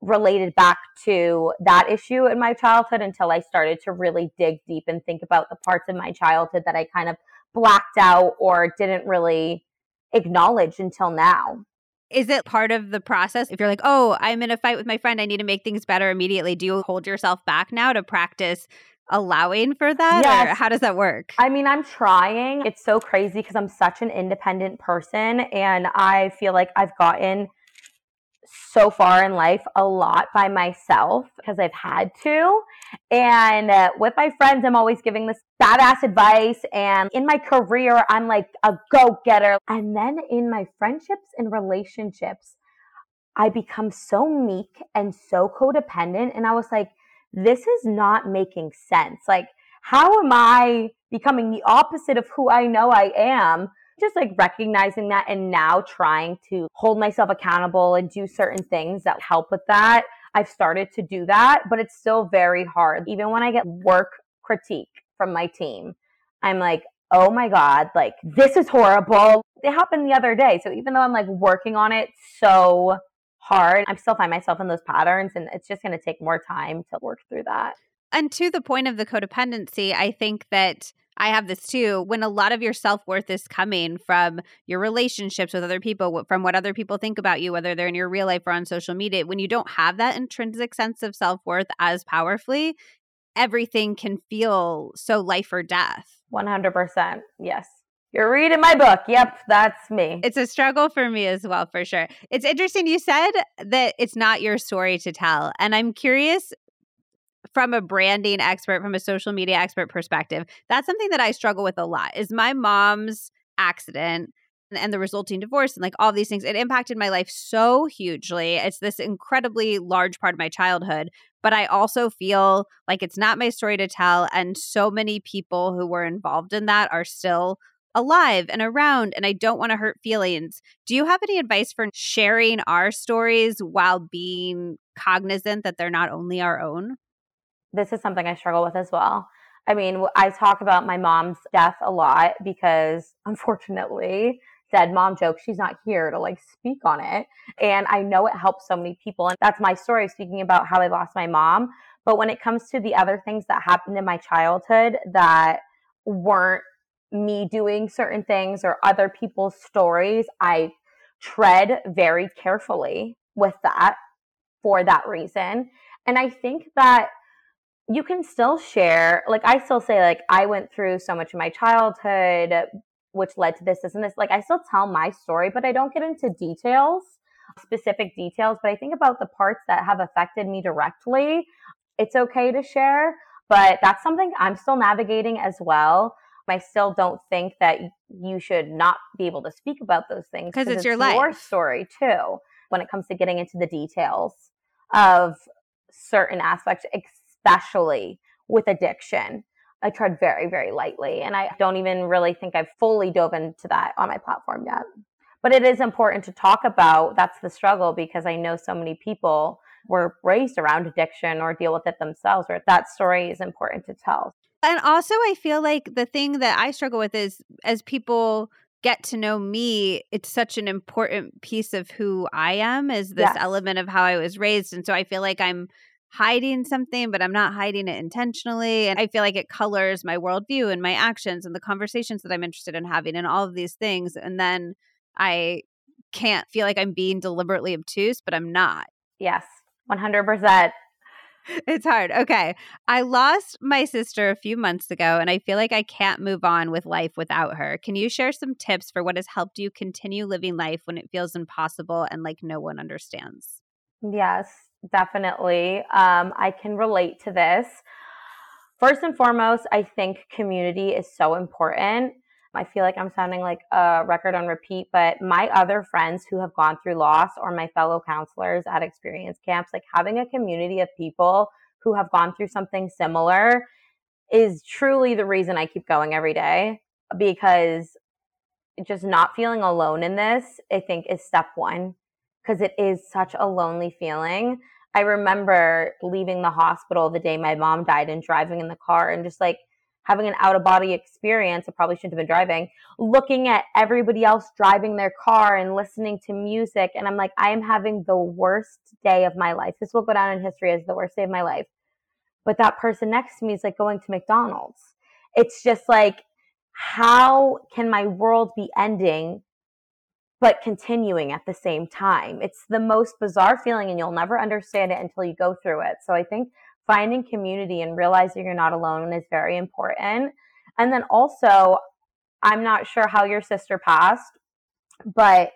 related back to that issue in my childhood until I started to really dig deep and think about the parts of my childhood that I kind of blacked out or didn't really acknowledge until now. Is it part of the process? If you're like, oh, I'm in a fight with my friend, I need to make things better immediately. Do you hold yourself back now to practice allowing for that? Yes. Or how does that work? I mean, I'm trying. It's so crazy because I'm such an independent person and I feel like I've gotten so far in life a lot by myself because I've had to. And uh, with my friends, I'm always giving this badass advice. And in my career, I'm like a go getter. And then in my friendships and relationships, I become so meek and so codependent. And I was like, this is not making sense. Like, how am I becoming the opposite of who I know I am? Just like recognizing that and now trying to hold myself accountable and do certain things that help with that. I've started to do that, but it's still very hard. Even when I get work critique from my team, I'm like, oh my God, like this is horrible. It happened the other day. So even though I'm like working on it so hard, I still find myself in those patterns and it's just going to take more time to work through that. And to the point of the codependency, I think that I have this too. When a lot of your self worth is coming from your relationships with other people, from what other people think about you, whether they're in your real life or on social media, when you don't have that intrinsic sense of self worth as powerfully, everything can feel so life or death. 100%. Yes. You're reading my book. Yep, that's me. It's a struggle for me as well, for sure. It's interesting. You said that it's not your story to tell. And I'm curious from a branding expert, from a social media expert perspective, that's something that I struggle with a lot. Is my mom's accident and the resulting divorce and like all these things, it impacted my life so hugely. It's this incredibly large part of my childhood, but I also feel like it's not my story to tell. And so many people who were involved in that are still alive and around, and I don't want to hurt feelings. Do you have any advice for sharing our stories while being cognizant that they're not only our own? This is something I struggle with as well. I mean, I talk about my mom's death a lot because unfortunately, dead mom joke, she's not here to like speak on it. And I know it helps so many people. And that's my story speaking about how I lost my mom. But when it comes to the other things that happened in my childhood that weren't me doing certain things or other people's stories, I tread very carefully with that for that reason. And I think that you can still share like i still say like i went through so much of my childhood which led to this this and this. Like i still tell my story but i don't get into details specific details but i think about the parts that have affected me directly. It's okay to share but that's something i'm still navigating as well. I still don't think that you should not be able to speak about those things because it's, it's your life. your story too when it comes to getting into the details of certain aspects especially with addiction. I tread very, very lightly. And I don't even really think I've fully dove into that on my platform yet. But it is important to talk about. That's the struggle because I know so many people were raised around addiction or deal with it themselves, or that story is important to tell. And also, I feel like the thing that I struggle with is as people get to know me, it's such an important piece of who I am, is this yes. element of how I was raised. And so I feel like I'm hiding something, but I'm not hiding it intentionally. And I feel like it colors my worldview and my actions and the conversations that I'm interested in having and all of these things. And then I can't feel like I'm being deliberately obtuse, but I'm not. Yes, 100%. It's hard. Okay. I lost my sister a few months ago, and I feel like I can't move on with life without her. Can you share some tips for what has helped you continue living life when it feels impossible and like no one understands? Yes definitely. Um, I can relate to this. First and foremost, I think community is so important. I feel like I'm sounding like a record on repeat, but my other friends who have gone through loss or my fellow counselors at experience camps, like having a community of people who have gone through something similar is truly the reason I keep going every day because just not feeling alone in this, I think, is step one because it is such a lonely feeling. I remember leaving the hospital the day my mom died and driving in the car and just like having an out of body experience. I probably shouldn't have been driving, looking at everybody else driving their car and listening to music. And I'm like, I am having the worst day of my life. This will go down in history as the worst day of my life. But that person next to me is like going to McDonald's. It's just like, how can my world be ending but continuing at the same time. It's the most bizarre feeling, and you'll never understand it until you go through it. So I think finding community and realizing you're not alone is very important. And then also, I'm not sure how your sister passed, but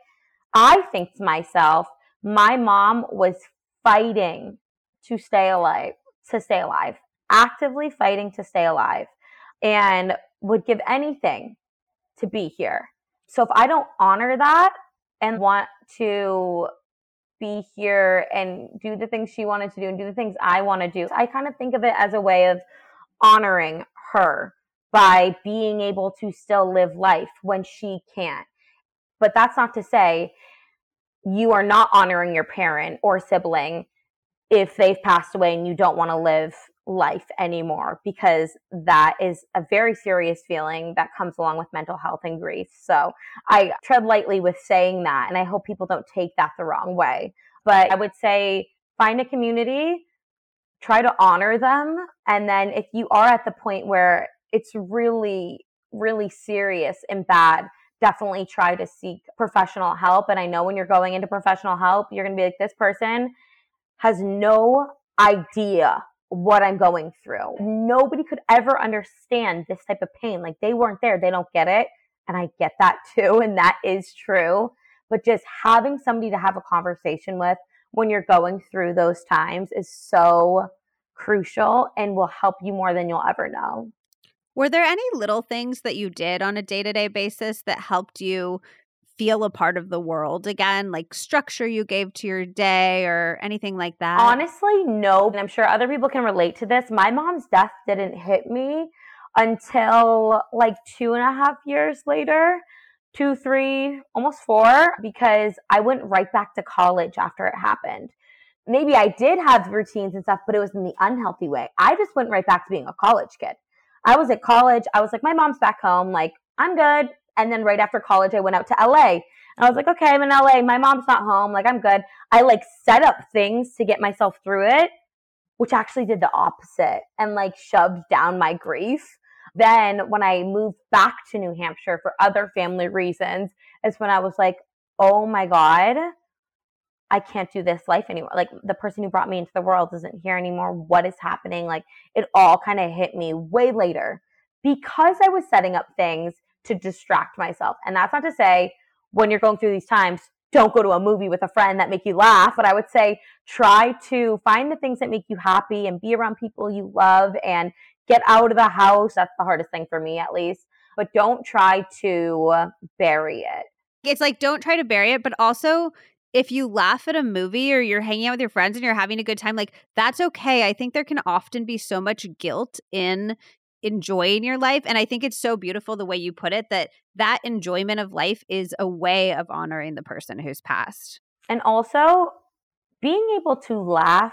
I think to myself, My mom was fighting to stay alive, to stay alive, actively fighting to stay alive, and would give anything to be here. So if I don't honor that and want to be here and do the things she wanted to do and do the things I want to do, I kind of think of it as a way of honoring her by being able to still live life when she can't. But that's not to say you are not honoring your parent or sibling if they've passed away and you don't want to live life anymore because that is a very serious feeling that comes along with mental health and grief. So I tread lightly with saying that and I hope people don't take that the wrong way. But I would say find a community, try to honor them. And then if you are at the point where it's really, really serious and bad, definitely try to seek professional help. And I know when you're going into professional help, you're going to be like, this person has no idea what I'm going through. Nobody could ever understand this type of pain. Like they weren't there, they don't get it. And I get that too. And that is true. But just having somebody to have a conversation with when you're going through those times is so crucial and will help you more than you'll ever know. Were there any little things that you did on a day to day basis that helped you feel a part of the world again, like structure you gave to your day or anything like that? Honestly, no. And I'm sure other people can relate to this. My mom's death didn't hit me until like two and a half years later two, three, almost four, because I went right back to college after it happened. Maybe I did have routines and stuff, but it was in the unhealthy way. I just went right back to being a college kid. I was at college. I was like, my mom's back home. Like, I'm good. And then right after college, I went out to LA. I was like, okay, I'm in LA. My mom's not home. Like, I'm good. I like set up things to get myself through it, which actually did the opposite and like shoved down my grief. Then when I moved back to New Hampshire for other family reasons, is when I was like, oh my God, I can't do this life anymore. Like the person who brought me into the world isn't here anymore. What is happening? Like it all kind of hit me way later because I was setting up things to distract myself. And that's not to say when you're going through these times, don't go to a movie with a friend that make you laugh, but I would say try to find the things that make you happy and be around people you love and get out of the house. That's the hardest thing for me at least. But don't try to bury it. It's like don't try to bury it, but also if you laugh at a movie or you're hanging out with your friends and you're having a good time, like that's okay. I think there can often be so much guilt in enjoying your life and i think it's so beautiful the way you put it that that enjoyment of life is a way of honoring the person who's passed. And also being able to laugh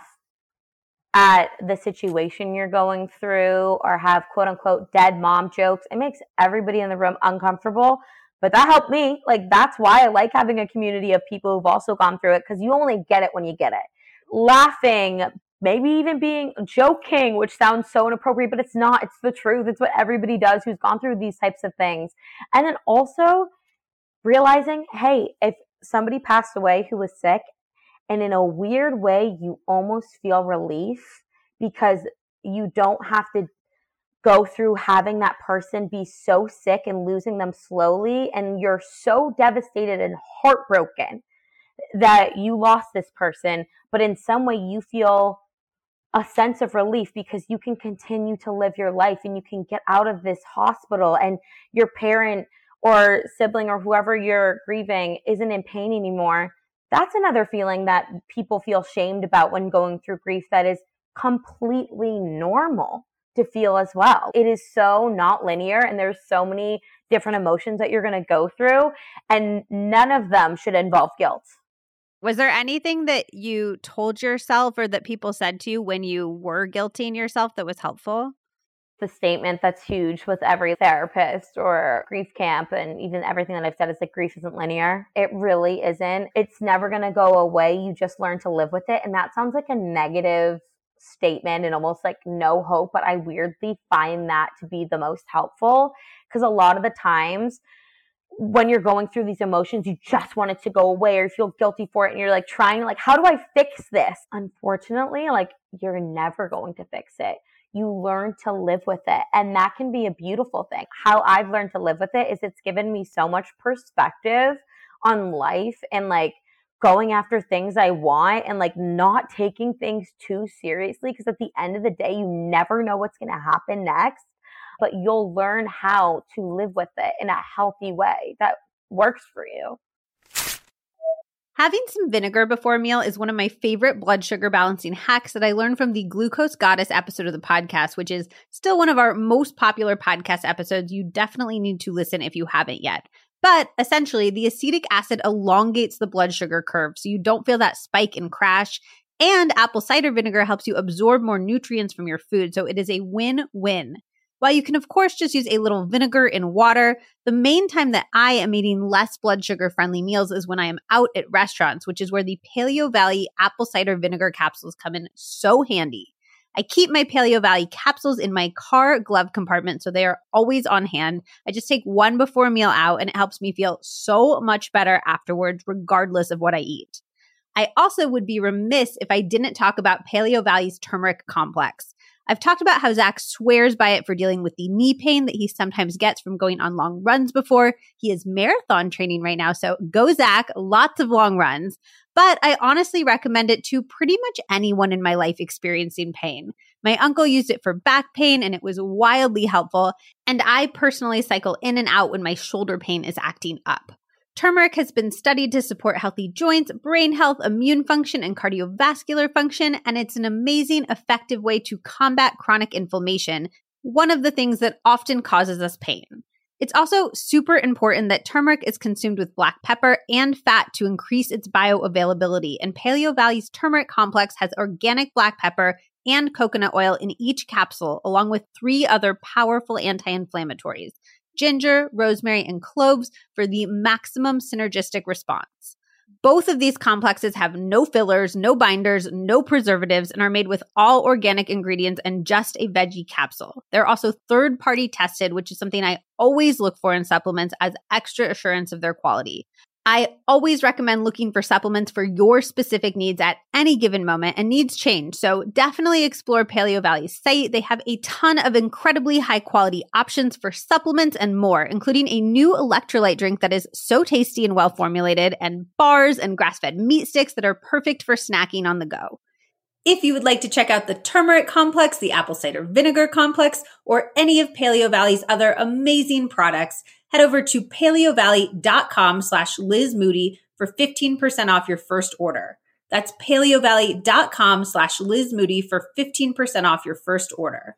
at the situation you're going through or have quote unquote dead mom jokes it makes everybody in the room uncomfortable but that helped me. Like that's why i like having a community of people who've also gone through it because you only get it when you get it. Laughing maybe even being joking, which sounds so inappropriate, but it's not. It's the truth. It's what everybody does who's gone through these types of things. And then also realizing, hey, if somebody passed away who was sick, and in a weird way, you almost feel relief because you don't have to go through having that person be so sick and losing them slowly. And you're so devastated and heartbroken that you lost this person, but in some way you feel a sense of relief because you can continue to live your life and you can get out of this hospital and your parent or sibling or whoever you're grieving isn't in pain anymore. That's another feeling that people feel shamed about when going through grief that is completely normal to feel as well. It is so not linear and there's so many different emotions that you're going to go through and none of them should involve guilt. Was there anything that you told yourself or that people said to you when you were guilting yourself that was helpful? The statement that's huge with every therapist or grief camp, and even everything that I've said is like grief isn't linear. It really isn't. It's never going to go away. You just learn to live with it. And that sounds like a negative statement and almost like no hope, but I weirdly find that to be the most helpful because a lot of the times when you're going through these emotions, you just want it to go away or you feel guilty for it and you're like trying, like, how do I fix this? Unfortunately, like, you're never going to fix it. You learn to live with it. And that can be a beautiful thing. How I've learned to live with it is it's given me so much perspective on life and like going after things I want and like not taking things too seriously. Because at the end of the day, you never know what's going to happen next, but you'll learn how to live with it in a healthy way that works for you. Having some vinegar before a meal is one of my favorite blood sugar balancing hacks that I learned from the Glucose Goddess episode of the podcast, which is still one of our most popular podcast episodes. You definitely need to listen if you haven't yet. But essentially, the acetic acid elongates the blood sugar curve so you don't feel that spike and crash. And apple cider vinegar helps you absorb more nutrients from your food. So it is a win win. While you can, of course, just use a little vinegar in water, the main time that I am eating less blood sugar friendly meals is when I am out at restaurants, which is where the Paleovalley apple cider vinegar capsules come in so handy. I keep my Paleovalley capsules in my car glove compartment so they are always on hand. I just take one before a meal out and it helps me feel so much better afterwards, regardless of what I eat. I also would be remiss if I didn't talk about Paleovalley's turmeric complex. I've talked about how Zack swears by it for dealing with the knee pain that he sometimes gets from going on long runs before. He is marathon training right now. So go, Zack, lots of long runs. But I honestly recommend it to pretty much anyone in my life experiencing pain. My uncle used it for back pain and it was wildly helpful. And I personally cycle in and out when my shoulder pain is acting up. Turmeric has been studied to support healthy joints, brain health, immune function, and cardiovascular function, and it's an amazing, effective way to combat chronic inflammation, one of the things that often causes us pain. It's also super important that turmeric is consumed with black pepper and fat to increase its bioavailability. And Paleovalley's turmeric complex has organic black pepper and coconut oil in each capsule, along with three other powerful anti inflammatories ginger, rosemary, and cloves for the maximum synergistic response. Both of these complexes have no fillers, no binders, no preservatives, and are made with all organic ingredients and just a veggie capsule. They're also third party tested, which is something I always look for in supplements as extra assurance of their quality. I always recommend looking for supplements for your specific needs at any given moment, and needs change. So definitely explore Paleovalley's site. They have a ton of incredibly high quality options for supplements and more, including a new electrolyte drink that is so tasty and well formulated, and bars and grass fed meat sticks that are perfect for snacking on the go. If you would like to check out the turmeric complex, the apple cider vinegar complex, or any of Paleovalley's other amazing products, head over to paleovalley.com slash Liz Moody for 15% off your first order. That's paleovalley.com slash Liz Moody for 15% off your first order.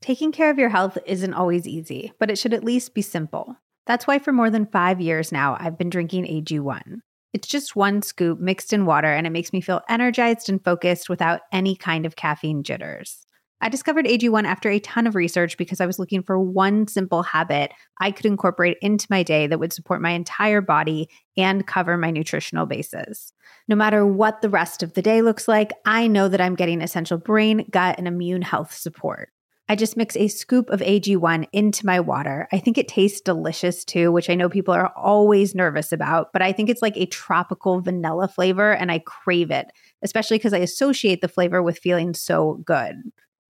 Taking care of your health isn't always easy, but it should at least be simple. That's why for more than five years now, I've been drinking AG1. It's just one scoop mixed in water, and it makes me feel energized and focused without any kind of caffeine jitters. I discovered AG1 after a ton of research because I was looking for one simple habit I could incorporate into my day that would support my entire body and cover my nutritional bases. No matter what the rest of the day looks like, I know that I'm getting essential brain, gut, and immune health support. I just mix a scoop of AG1 into my water. I think it tastes delicious too, which I know people are always nervous about, but I think it's like a tropical vanilla flavor and I crave it, especially because I associate the flavor with feeling so good.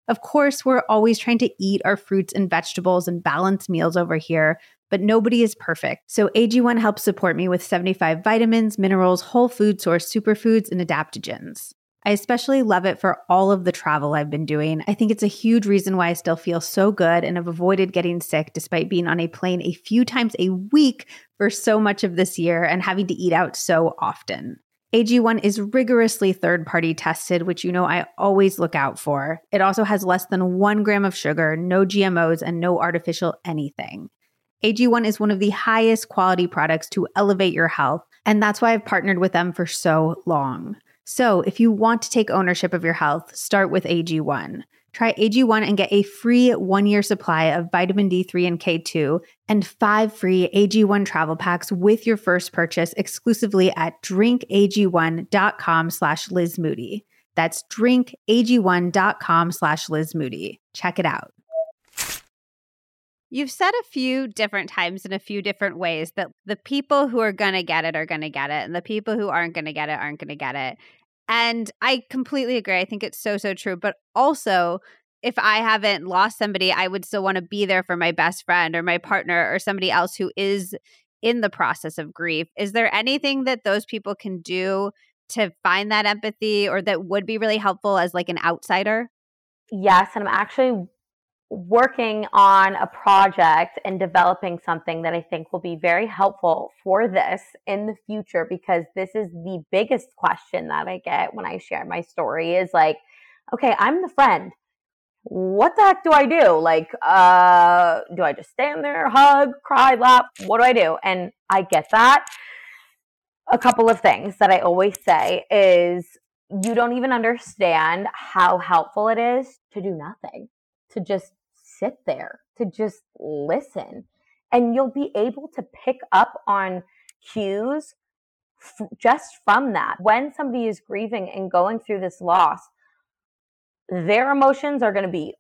Of course, we're always trying to eat our fruits and vegetables and balance meals over here, but nobody is perfect. So AG1 helps support me with 75 vitamins, minerals, whole food source superfoods, and adaptogens. I especially love it for all of the travel I've been doing. I think it's a huge reason why I still feel so good and have avoided getting sick despite being on a plane a few times a week for so much of this year and having to eat out so often. AG1 is rigorously third party tested, which you know I always look out for. It also has less than one gram of sugar, no GMOs, and no artificial anything. AG1 is one of the highest quality products to elevate your health, and that's why I've partnered with them for so long. So, if you want to take ownership of your health, start with AG1. Try AG1 and get a free one year supply of vitamin D3 and K2 and five free AG1 travel packs with your first purchase exclusively at drinkag1.com slash Liz Moody. That's drinkag1.com slash Liz Moody. Check it out. You've said a few different times in a few different ways that the people who are going to get it are going to get it, and the people who aren't going to get it aren't going to get it. And I completely agree. I think it's so, so true. But also, if I haven't lost somebody, I would still want to be there for my best friend or my partner or somebody else who is in the process of grief. Is there anything that those people can do to find that empathy or that would be really helpful as like an outsider? Yes, and I'm actually working on a project and developing something that I think will be very helpful for this in the future because this is the biggest question that I get when I share my story is like, okay, I'm the friend. What the heck do I do? Like, uh, do I just stand there, hug, cry, laugh? What do I do? And I get that. A couple of things that I always say is you don't even understand how helpful it is to do nothing, to just sit there, to just listen. And you'll be able to pick up on cues f- just from that. When somebody is grieving and going through this loss, their emotions are going to be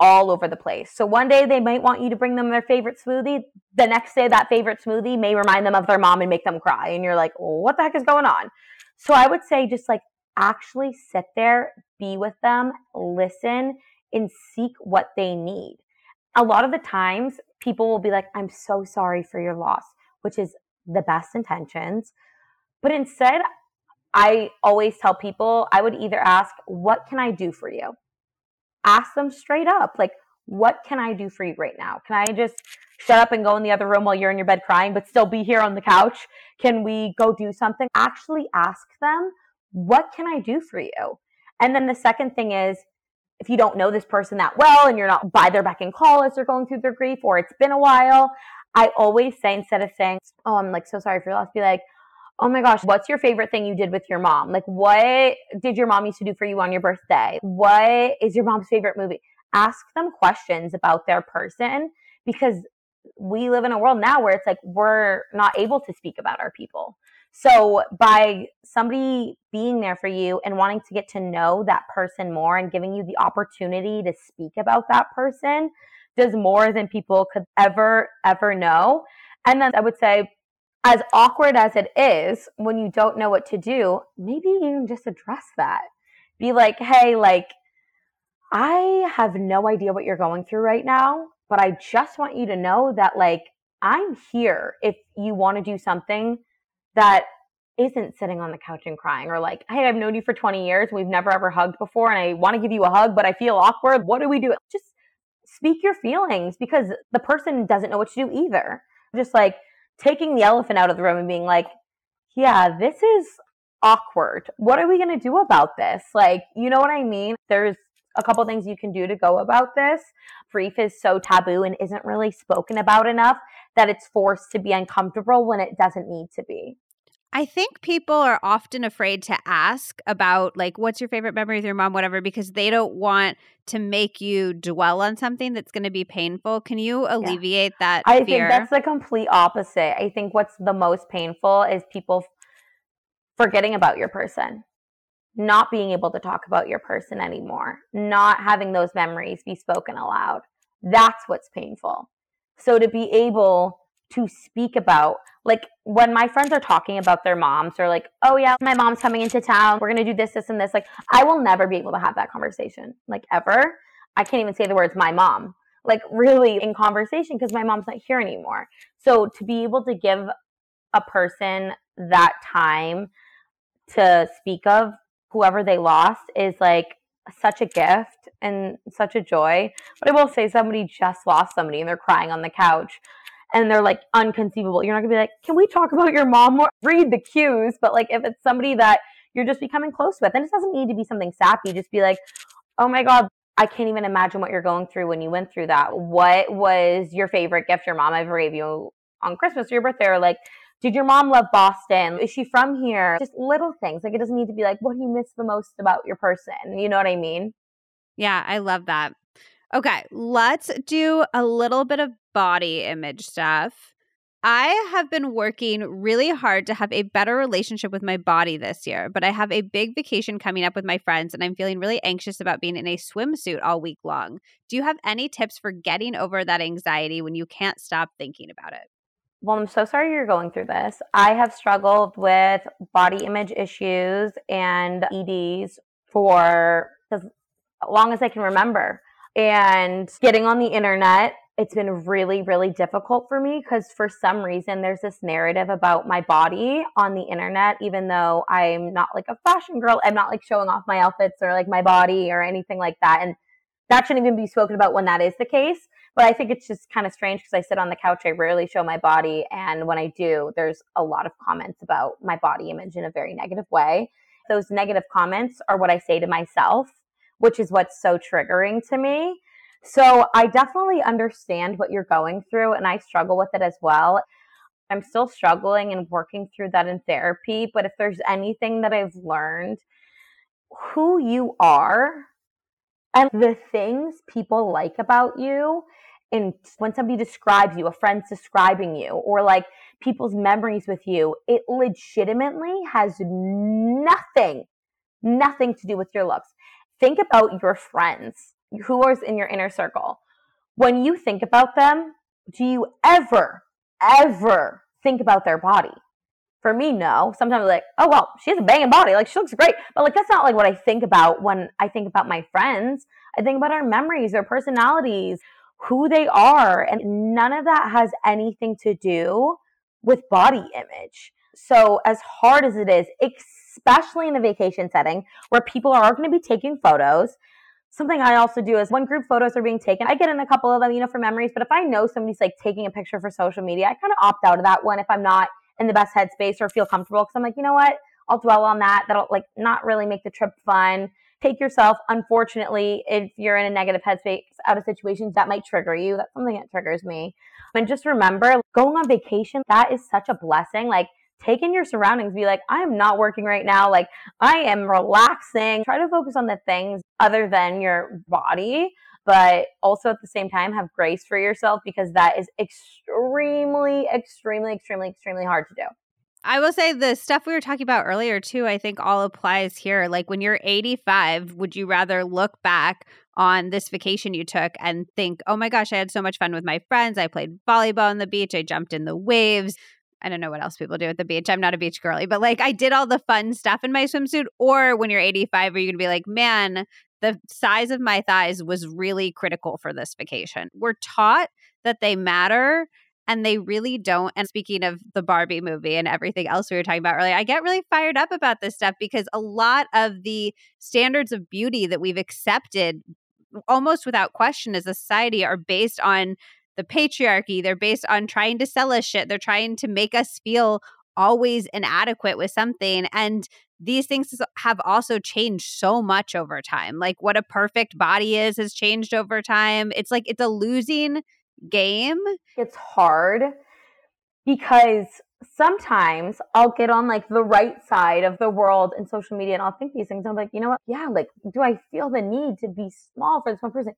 all over the place. So one day they might want you to bring them their favorite smoothie. The next day, that favorite smoothie may remind them of their mom and make them cry. And you're like, what the heck is going on? So I would say just like actually sit there, be with them, listen, and seek what they need. A lot of the times, people will be like, I'm so sorry for your loss, which is the best intentions. But instead, I always tell people I would either ask, What can I do for you? Ask them straight up, like, What can I do for you right now? Can I just shut up and go in the other room while you're in your bed crying, but still be here on the couch? Can we go do something? Actually ask them what can I do for you? And then the second thing is, if you don't know this person that well and you're not by their beck and call as they're going through their grief or it's been a while, I always say instead of saying, Oh, I'm like so sorry for your loss, be like, Oh my gosh, what's your favorite thing you did with your mom? Like, what did your mom used to do for you on your birthday? What is your mom's favorite movie? Ask them questions about their person because we live in a world now where it's like we're not able to speak about our people. So by somebody being there for you and wanting to get to know that person more and giving you the opportunity to speak about that person does more than people could ever, ever know. And then I would say, as awkward as it is when you don't know what to do, maybe you just address that. Be like, hey, like, I have no idea what you're going through right now, but I just want you to know that, like, I'm here if you want to do something that isn't sitting on the couch and crying or like, hey, I've known you for 20 years. We've never ever hugged before and I want to give you a hug, but I feel awkward. What do we do? Just speak your feelings because the person doesn't know what to do either. Just like taking the elephant out of the room and being like, yeah, this is awkward. What are we going to do about this? Like, you know what I mean? There's a couple things you can do to go about this. Grief is so taboo and isn't really spoken about enough that it's forced to be uncomfortable when it doesn't need to be. I think people are often afraid to ask about like what's your favorite memory with your mom whatever because they don't want to make you dwell on something that's going to be painful. Can you alleviate yeah. that I fear? think that's the complete opposite. I think what's the most painful is people forgetting about your person. Not being able to talk about your person anymore, not having those memories be spoken aloud. That's what's painful. So to be able to speak about like when my friends are talking about their moms or like oh yeah my mom's coming into town. We're going to do this this and this. Like i will never be able to have that conversation like ever. I can't even say the words my mom like really in conversation because my mom's not here anymore. So to be able to give a person that time to speak of whoever they lost is like such a gift and such a joy. But i will say somebody just lost somebody and they're crying on the couch and they're like unconceivable. You're not gonna be like, can we talk about your mom more? Read the cues, but like if it's somebody that you're just becoming close with, and it doesn't need to be something sappy, just be like, oh my God, I can't even imagine what you're going through when you went through that. What was your favorite gift your mom ever gave you on Christmas or your birthday? Or like, did your mom love Boston? Is she from here? Just little things. Like it doesn't need to be like, what do you miss the most about your person? You know what I mean? Yeah, I love that. Okay, let's do a little bit of body image stuff. I have been working really hard to have a better relationship with my body this year, but I have a big vacation coming up with my friends and I'm feeling really anxious about being in a swimsuit all week long. Do you have any tips for getting over that anxiety when you can't stop thinking about it? Well, I'm so sorry you're going through this. I have struggled with body image issues and EDs for as long as I can remember and getting on the internet it's been really, really difficult for me because for some reason there's this narrative about my body on the internet, even though I'm not like a fashion girl. I'm not like showing off my outfits or like my body or anything like that. And that shouldn't even be spoken about when that is the case. But I think it's just kind of strange because I sit on the couch, I rarely show my body. And when I do, there's a lot of comments about my body image in a very negative way. Those negative comments are what I say to myself, which is what's so triggering to me. So I definitely understand what you're going through, and I struggle with it as well. I'm still struggling and working through that in therapy. But if there's anything that I've learned, who you are and the things people like about you and when somebody describes you, a friend's describing you, or like people's memories with you, it legitimately has nothing, nothing to do with your looks. Think about your friends who are in your inner circle. When you think about them, do you ever, ever think about their body? For me, no. Sometimes like, oh well, she has a banging body, like she looks great. But like that's not like what I think about when I think about my friends. I think about our memories, their personalities, who they are, and none of that has anything to do with body image. So as hard as it is, especially in a vacation setting where people are going to be taking photos, something I also do is when group photos are being taken, I get in a couple of them, you know, for memories. But if I know somebody's like taking a picture for social media, I kind of opt out of that one if I'm not in the best headspace or feel comfortable because I'm like, you know what? I'll dwell on that. That'll like not really make the trip fun. Take yourself, unfortunately, if you're in a negative headspace out of situations that might trigger you. That's something that triggers me. And just remember, going on vacation, that is such a blessing. Like take in your surroundings, be like, I am not working right now. Like I am relaxing. Try to focus on the things other than your body but also at the same time have grace for yourself because that is extremely, extremely, extremely, extremely hard to do. I will say the stuff we were talking about earlier too, I think all applies here. Like when you're 85, would you rather look back on this vacation you took and think, oh my gosh, I had so much fun with my friends. I played volleyball on the beach. I jumped in the waves. I don't know what else people do at the beach. I'm not a beach girly, but like I did all the fun stuff in my swimsuit. Or when you're 85, are you going to be like, man, the size of my thighs was really critical for this vacation. We're taught that they matter and they really don't. And speaking of the Barbie movie and everything else we were talking about earlier, I get really fired up about this stuff because a lot of the standards of beauty that we've accepted almost without question as a society are based on the patriarchy. They're based on trying to sell us shit. They're trying to make us feel always inadequate with something. And these things have also changed so much over time. Like what a perfect body is has changed over time. It's like it's a losing game. It's hard because sometimes I'll get on like the right side of the world in social media and I'll think these things. I'm like, you know what? Yeah, like, do I feel the need to be small for this one person?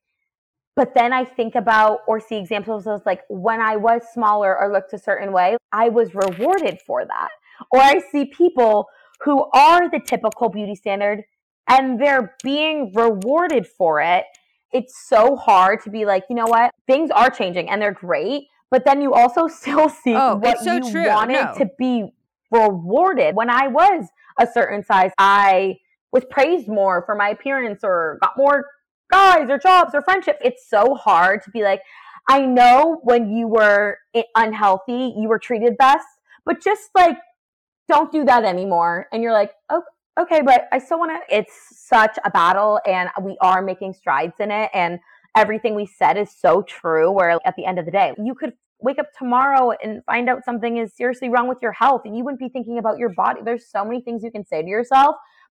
But then I think about or see examples of like when I was smaller or looked a certain way, I was rewarded for that. Or I see people who are the typical beauty standard and they're being rewarded for it. It's so hard to be like, you know what? Things are changing and they're great, but then you also still see oh, what so you true. wanted no. to be rewarded. When I was a certain size, I was praised more for my appearance or got more guys or jobs or friendships. It's so hard to be like, I know when you were unhealthy, you were treated best, but just like, don't do that anymore. And you're like, oh, okay, but I still want to. It's such a battle, and we are making strides in it. And everything we said is so true. Where at the end of the day, you could wake up tomorrow and find out something is seriously wrong with your health, and you wouldn't be thinking about your body. There's so many things you can say to yourself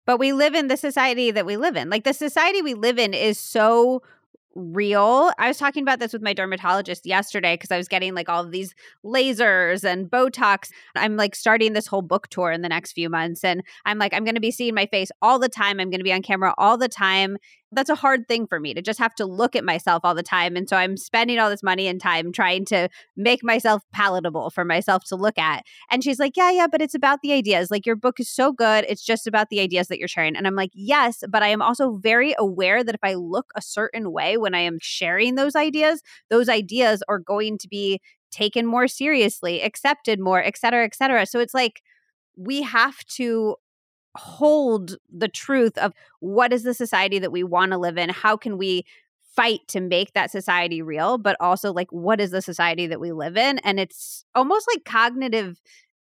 but we live in the society that we live in. Like the society we live in is so real. I was talking about this with my dermatologist yesterday because I was getting like all of these lasers and Botox. I'm like starting this whole book tour in the next few months. And I'm like, I'm going to be seeing my face all the time. I'm going to be on camera all the time that's a hard thing for me to just have to look at myself all the time. And so I'm spending all this money and time trying to make myself palatable for myself to look at. And she's like, Yeah, yeah, but it's about the ideas. Like, your book is so good. It's just about the ideas that you're sharing. And I'm like, Yes, but I am also very aware that if I look a certain way when I am sharing those ideas, those ideas are going to be taken more seriously, accepted more, et cetera, et cetera. So it's like, we have to hold the truth of what is the society that we want to live in? How can we fight to make that society real, but also like what is the society that we live in? And it's almost like cognitive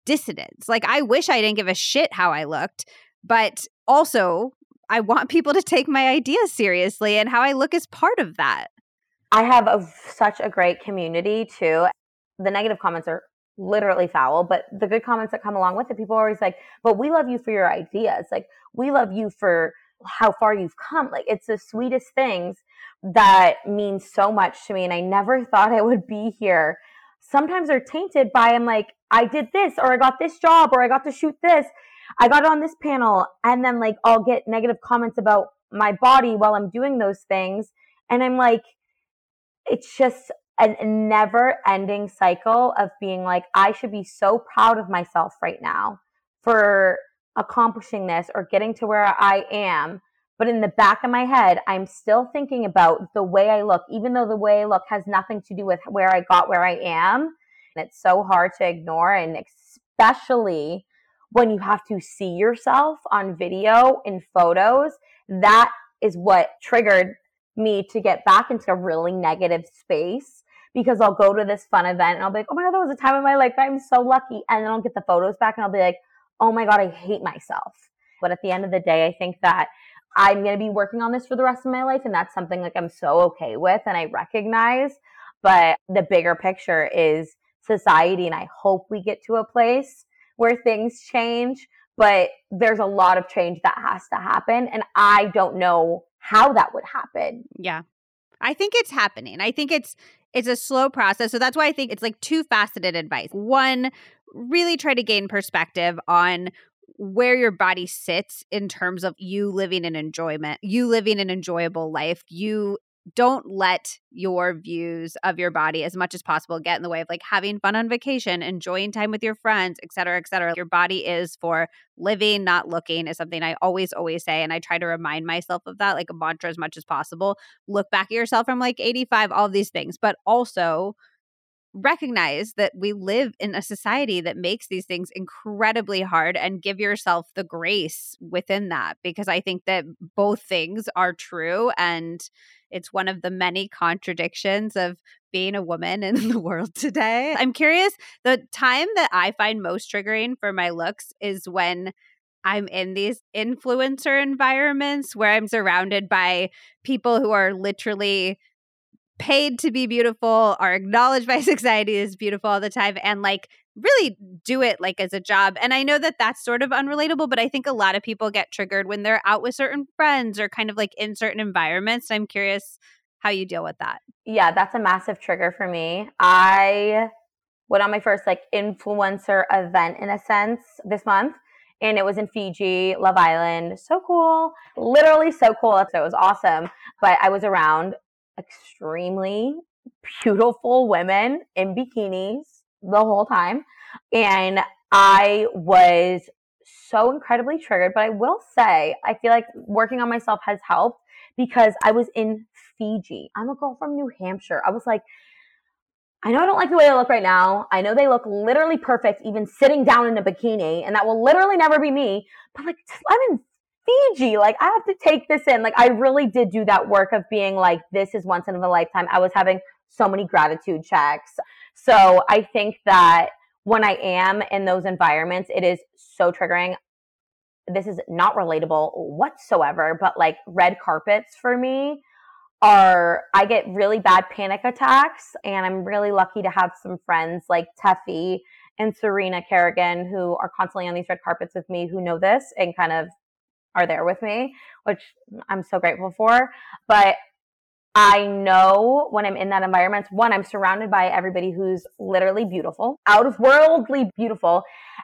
dissonance. Like I wish I didn't give a shit how I looked, but also I want people to take my ideas seriously and how I look is part of that. I have a, such a great community too. The negative comments are literally foul, but the good comments that come along with it, people are always like, but we love you for your ideas. Like, we love you for how far you've come. Like, it's the sweetest things that mean so much to me. And I never thought I would be here. Sometimes they're tainted by, I'm like, I did this, or I got this job, or I got to shoot this. I got on this panel. And then, like, I'll get negative comments about my body while I'm doing those things. And I'm like, it's just a never ending cycle of being like, I should be so proud of myself right now for accomplishing this or getting to where I am. But in the back of my head, I'm still thinking about the way I look, even though the way I look has nothing to do with where I got where I am. And it's so hard to ignore. And especially when you have to see yourself on video in photos, that is what triggered me to get back into a really negative space because I'll go to this fun event and I'll be like, oh my God, that was a time of my life. That I'm so lucky. And then I'll get the photos back and I'll be like, oh my God, I hate myself. But at the end of the day, I think that I'm going to be working on this for the rest of my life. And that's something like I'm so okay with and I recognize. But the bigger picture is society. And I hope we get to a place where things change. But there's a lot of change that has to happen. And I don't know how that would happen. Yeah. I think it's happening. I think it's it's a slow process. So that's why I think it's like two faceted advice. One, really try to gain perspective on where your body sits in terms of you living an enjoyment, you living an enjoyable life, you don't let your views of your body as much as possible get in the way of like having fun on vacation, enjoying time with your friends, et cetera, et cetera. Your body is for living, not looking, is something I always, always say. And I try to remind myself of that, like a mantra as much as possible. Look back at yourself from like 85, all these things, but also recognize that we live in a society that makes these things incredibly hard and give yourself the grace within that because I think that both things are true and it's one of the many contradictions of being a woman in the world today. I'm curious, the time that I find most triggering for my looks is when I'm in these influencer environments where I'm surrounded by people who are literally paid to be beautiful, are acknowledged by society as beautiful all the time, and like really do it like as a job. And I know that that's sort of unrelatable, but I think a lot of people get triggered when they're out with certain friends or kind of like in certain environments. I'm curious how you deal with that. Yeah, that's a massive trigger for me. I went on my first like influencer event in a sense this month and it was in Fiji, Love Island. So cool. Literally so cool. So it was awesome. But I was around extremely beautiful women in bikinis the whole time. And I was so incredibly triggered. But I will say, I feel like working on myself has helped because I was in Fiji. I'm a girl from New Hampshire. I was like, I know I don't like the way they look right now. I know they look literally perfect, even sitting down in a bikini, and that will literally never be me. But like, I'm in Fiji. Like, I have to take this in. Like, I really did do that work of being like, this is once in a lifetime. I was having so many gratitude checks. So I think that when I am in those environments, it is so triggering. This is not relatable whatsoever, but like red carpets for me are, I get really bad panic attacks. And I'm really lucky to have some friends like Teffy and Serena Kerrigan who are constantly on these red carpets with me who know this and kind of are there with me, which I'm so grateful for. But I know when I'm in that environment, one, I'm surrounded by everybody who's literally beautiful, out of worldly beautiful.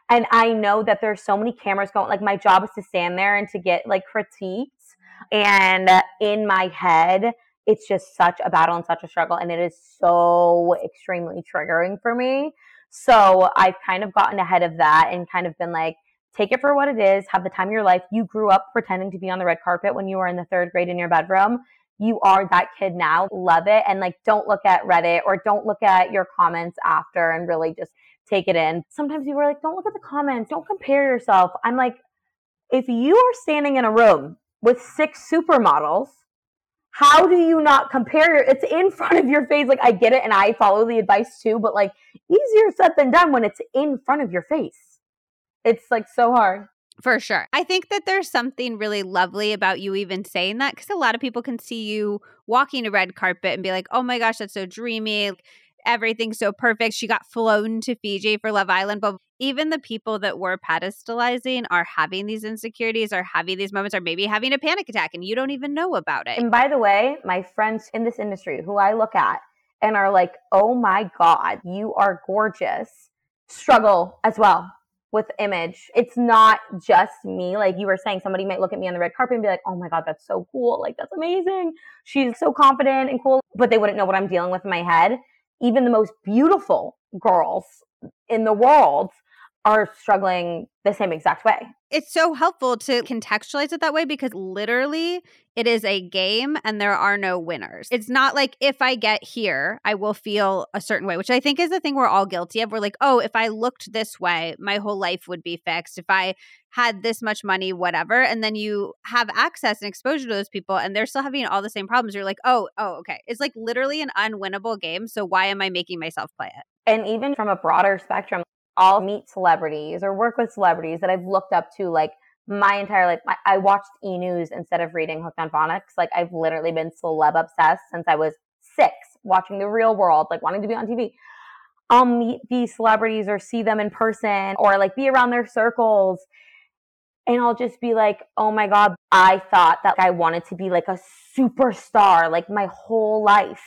And I know that there's so many cameras going, like, my job is to stand there and to get like critiques. And in my head, it's just such a battle and such a struggle. And it is so extremely triggering for me. So I've kind of gotten ahead of that and kind of been like, take it for what it is, have the time of your life. You grew up pretending to be on the red carpet when you were in the third grade in your bedroom. You are that kid now. Love it. And like, don't look at Reddit or don't look at your comments after and really just take it in. Sometimes people are like, don't look at the comments. Don't compare yourself. I'm like, if you are standing in a room with six supermodels, how do you not compare it's in front of your face like i get it and i follow the advice too but like easier said than done when it's in front of your face it's like so hard for sure. I think that there's something really lovely about you even saying that because a lot of people can see you walking a red carpet and be like, oh my gosh, that's so dreamy. Everything's so perfect. She got flown to Fiji for Love Island. But even the people that were pedestalizing are having these insecurities, are having these moments, are maybe having a panic attack and you don't even know about it. And by the way, my friends in this industry who I look at and are like, oh my God, you are gorgeous, struggle as well with image. It's not just me. Like you were saying, somebody might look at me on the red carpet and be like, oh my God, that's so cool. Like, that's amazing. She's so confident and cool, but they wouldn't know what I'm dealing with in my head. Even the most beautiful girls in the world are struggling the same exact way. It's so helpful to contextualize it that way because literally it is a game and there are no winners. It's not like if I get here, I will feel a certain way, which I think is the thing we're all guilty of. We're like, oh, if I looked this way, my whole life would be fixed. If I had this much money, whatever. And then you have access and exposure to those people and they're still having all the same problems. You're like, oh, oh, okay. It's like literally an unwinnable game. So why am I making myself play it? And even from a broader spectrum, I'll meet celebrities or work with celebrities that I've looked up to like my entire life. I, I watched e news instead of reading Hooked on Phonics. Like I've literally been celeb obsessed since I was six, watching the real world, like wanting to be on TV. I'll meet these celebrities or see them in person or like be around their circles. And I'll just be like, oh my God, I thought that I wanted to be like a superstar like my whole life.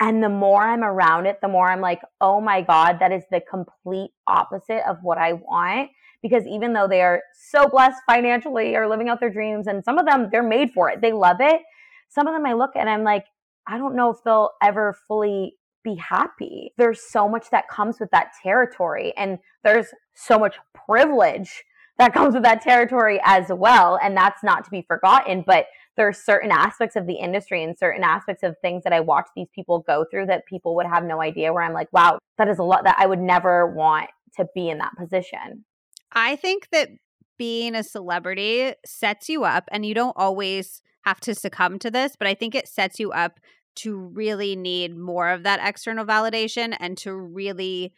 And the more I'm around it, the more I'm like, oh my God, that is the complete opposite of what I want. Because even though they are so blessed financially or living out their dreams, and some of them, they're made for it, they love it. Some of them I look and I'm like, I don't know if they'll ever fully be happy. There's so much that comes with that territory, and there's so much privilege that comes with that territory as well. And that's not to be forgotten. But there are certain aspects of the industry and certain aspects of things that I watch these people go through that people would have no idea where I'm like, wow, that is a lot that I would never want to be in that position. I think that being a celebrity sets you up and you don't always have to succumb to this, but I think it sets you up to really need more of that external validation and to really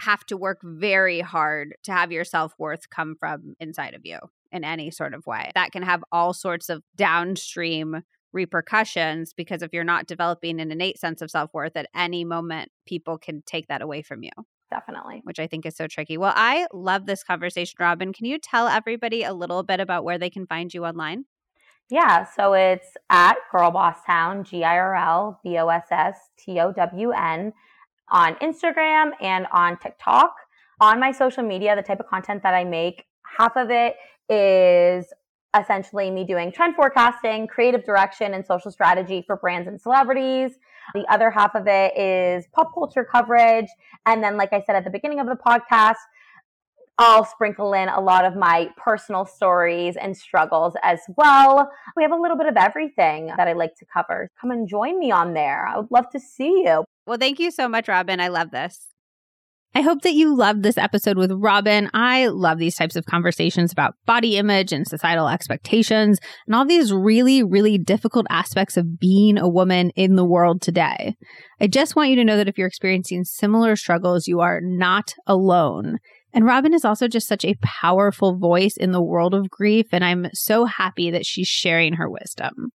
have to work very hard to have your self worth come from inside of you in any sort of way. That can have all sorts of downstream repercussions because if you're not developing an innate sense of self worth at any moment, people can take that away from you. Definitely. Which I think is so tricky. Well, I love this conversation, Robyn. Can you tell everybody a little bit about where they can find you online? Yeah, so it's at Girl Boss Town, G I R L B O S S T O W N, on Instagram and on TikTok. On my social media, the type of content that I make, half of it is essentially me doing trend forecasting, creative direction, and social strategy for brands and celebrities. The other half of it is pop culture coverage. And then, like I said at the beginning of the podcast, I'll sprinkle in a lot of my personal stories and struggles as well. We have a little bit of everything that I like to cover. Come and join me on there. I would love to see you. Well, thank you so much, Robyn. I love this. I hope that you loved this episode with Robyn. I love these types of conversations about body image and societal expectations and all these really, really difficult aspects of being a woman in the world today. I just want you to know that if you're experiencing similar struggles, you are not alone. And Robyn is also just such a powerful voice in the world of grief, and I'm so happy that she's sharing her wisdom.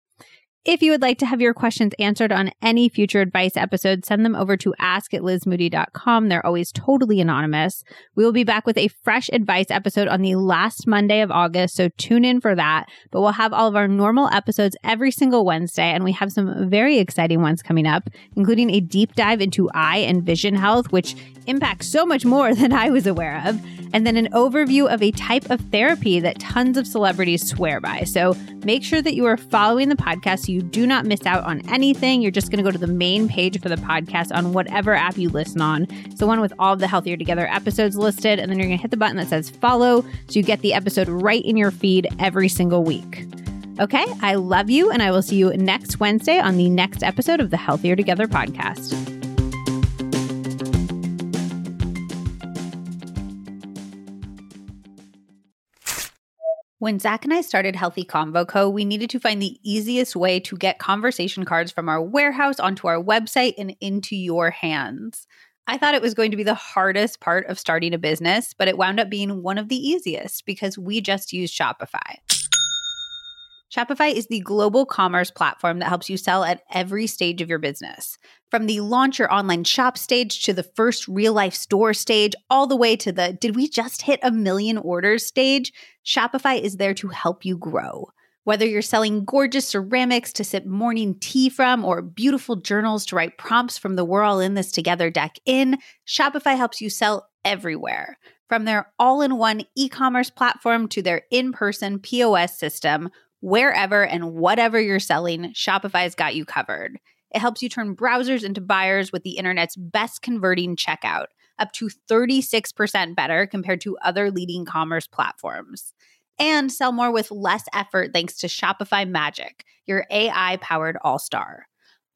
If you would like to have your questions answered on any future advice episodes, send them over to ask at lizmoody.com. They're always totally anonymous. We will be back with a fresh advice episode on the last Monday of August, so tune in for that. But we'll have all of our normal episodes every single Wednesday, and we have some very exciting ones coming up, including a deep dive into eye and vision health, which impacts so much more than I was aware of, and then an overview of a type of therapy that tons of celebrities swear by. So make sure that you are following the podcast so you do not miss out on anything. You're just going to go to the main page for the podcast on whatever app you listen on. The one with all the Healthier Together episodes listed. And then you're going to hit the button that says follow so you get the episode right in your feed every single week. Okay, I love you, and I will see you next Wednesday on the next episode of the Healthier Together podcast. When Zack and I started Healthy Convo Co., we needed to find the easiest way to get conversation cards from our warehouse onto our website and into your hands. I thought it was going to be the hardest part of starting a business, but it wound up being one of the easiest because we just use Shopify. Shopify is the global commerce platform that helps you sell at every stage of your business. From the launch your online shop stage to the first real life store stage, all the way to the did we just hit a million orders stage, Shopify is there to help you grow. Whether you're selling gorgeous ceramics to sip morning tea from or beautiful journals to write prompts from the We're All in This Together deck in, Shopify helps you sell everywhere. From their all in one e commerce platform to their in person POS system, wherever and whatever you're selling, Shopify's got you covered. It helps you turn browsers into buyers with the internet's best converting checkout, up to 36% better compared to other leading commerce platforms. And sell more with less effort thanks to Shopify Magic, your AI powered all star.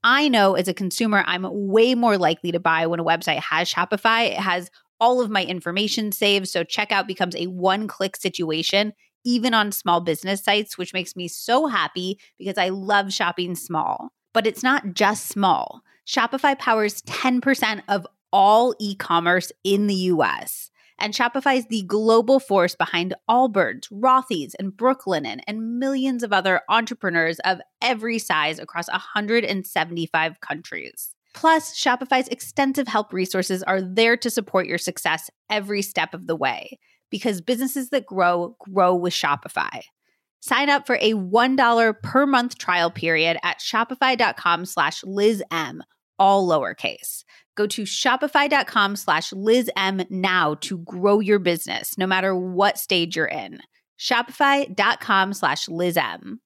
I know as a consumer, I'm way more likely to buy when a website has Shopify. It has all of my information saved, so checkout becomes a one click situation even on small business sites, which makes me so happy because I love shopping small. But it's not just small. Shopify powers 10% of all e commerce in the US. And Shopify is the global force behind Allbirds, Rothy's, and Brooklinen, and millions of other entrepreneurs of every size across 175 countries. Plus, Shopify's extensive help resources are there to support your success every step of the way because businesses that grow grow with Shopify. Sign up for a $1 per month trial period at shopify.com slash lizm, all lowercase. Go to shopify.com slash lizm now to grow your business, no matter what stage you're in. Shopify.com slash lizm.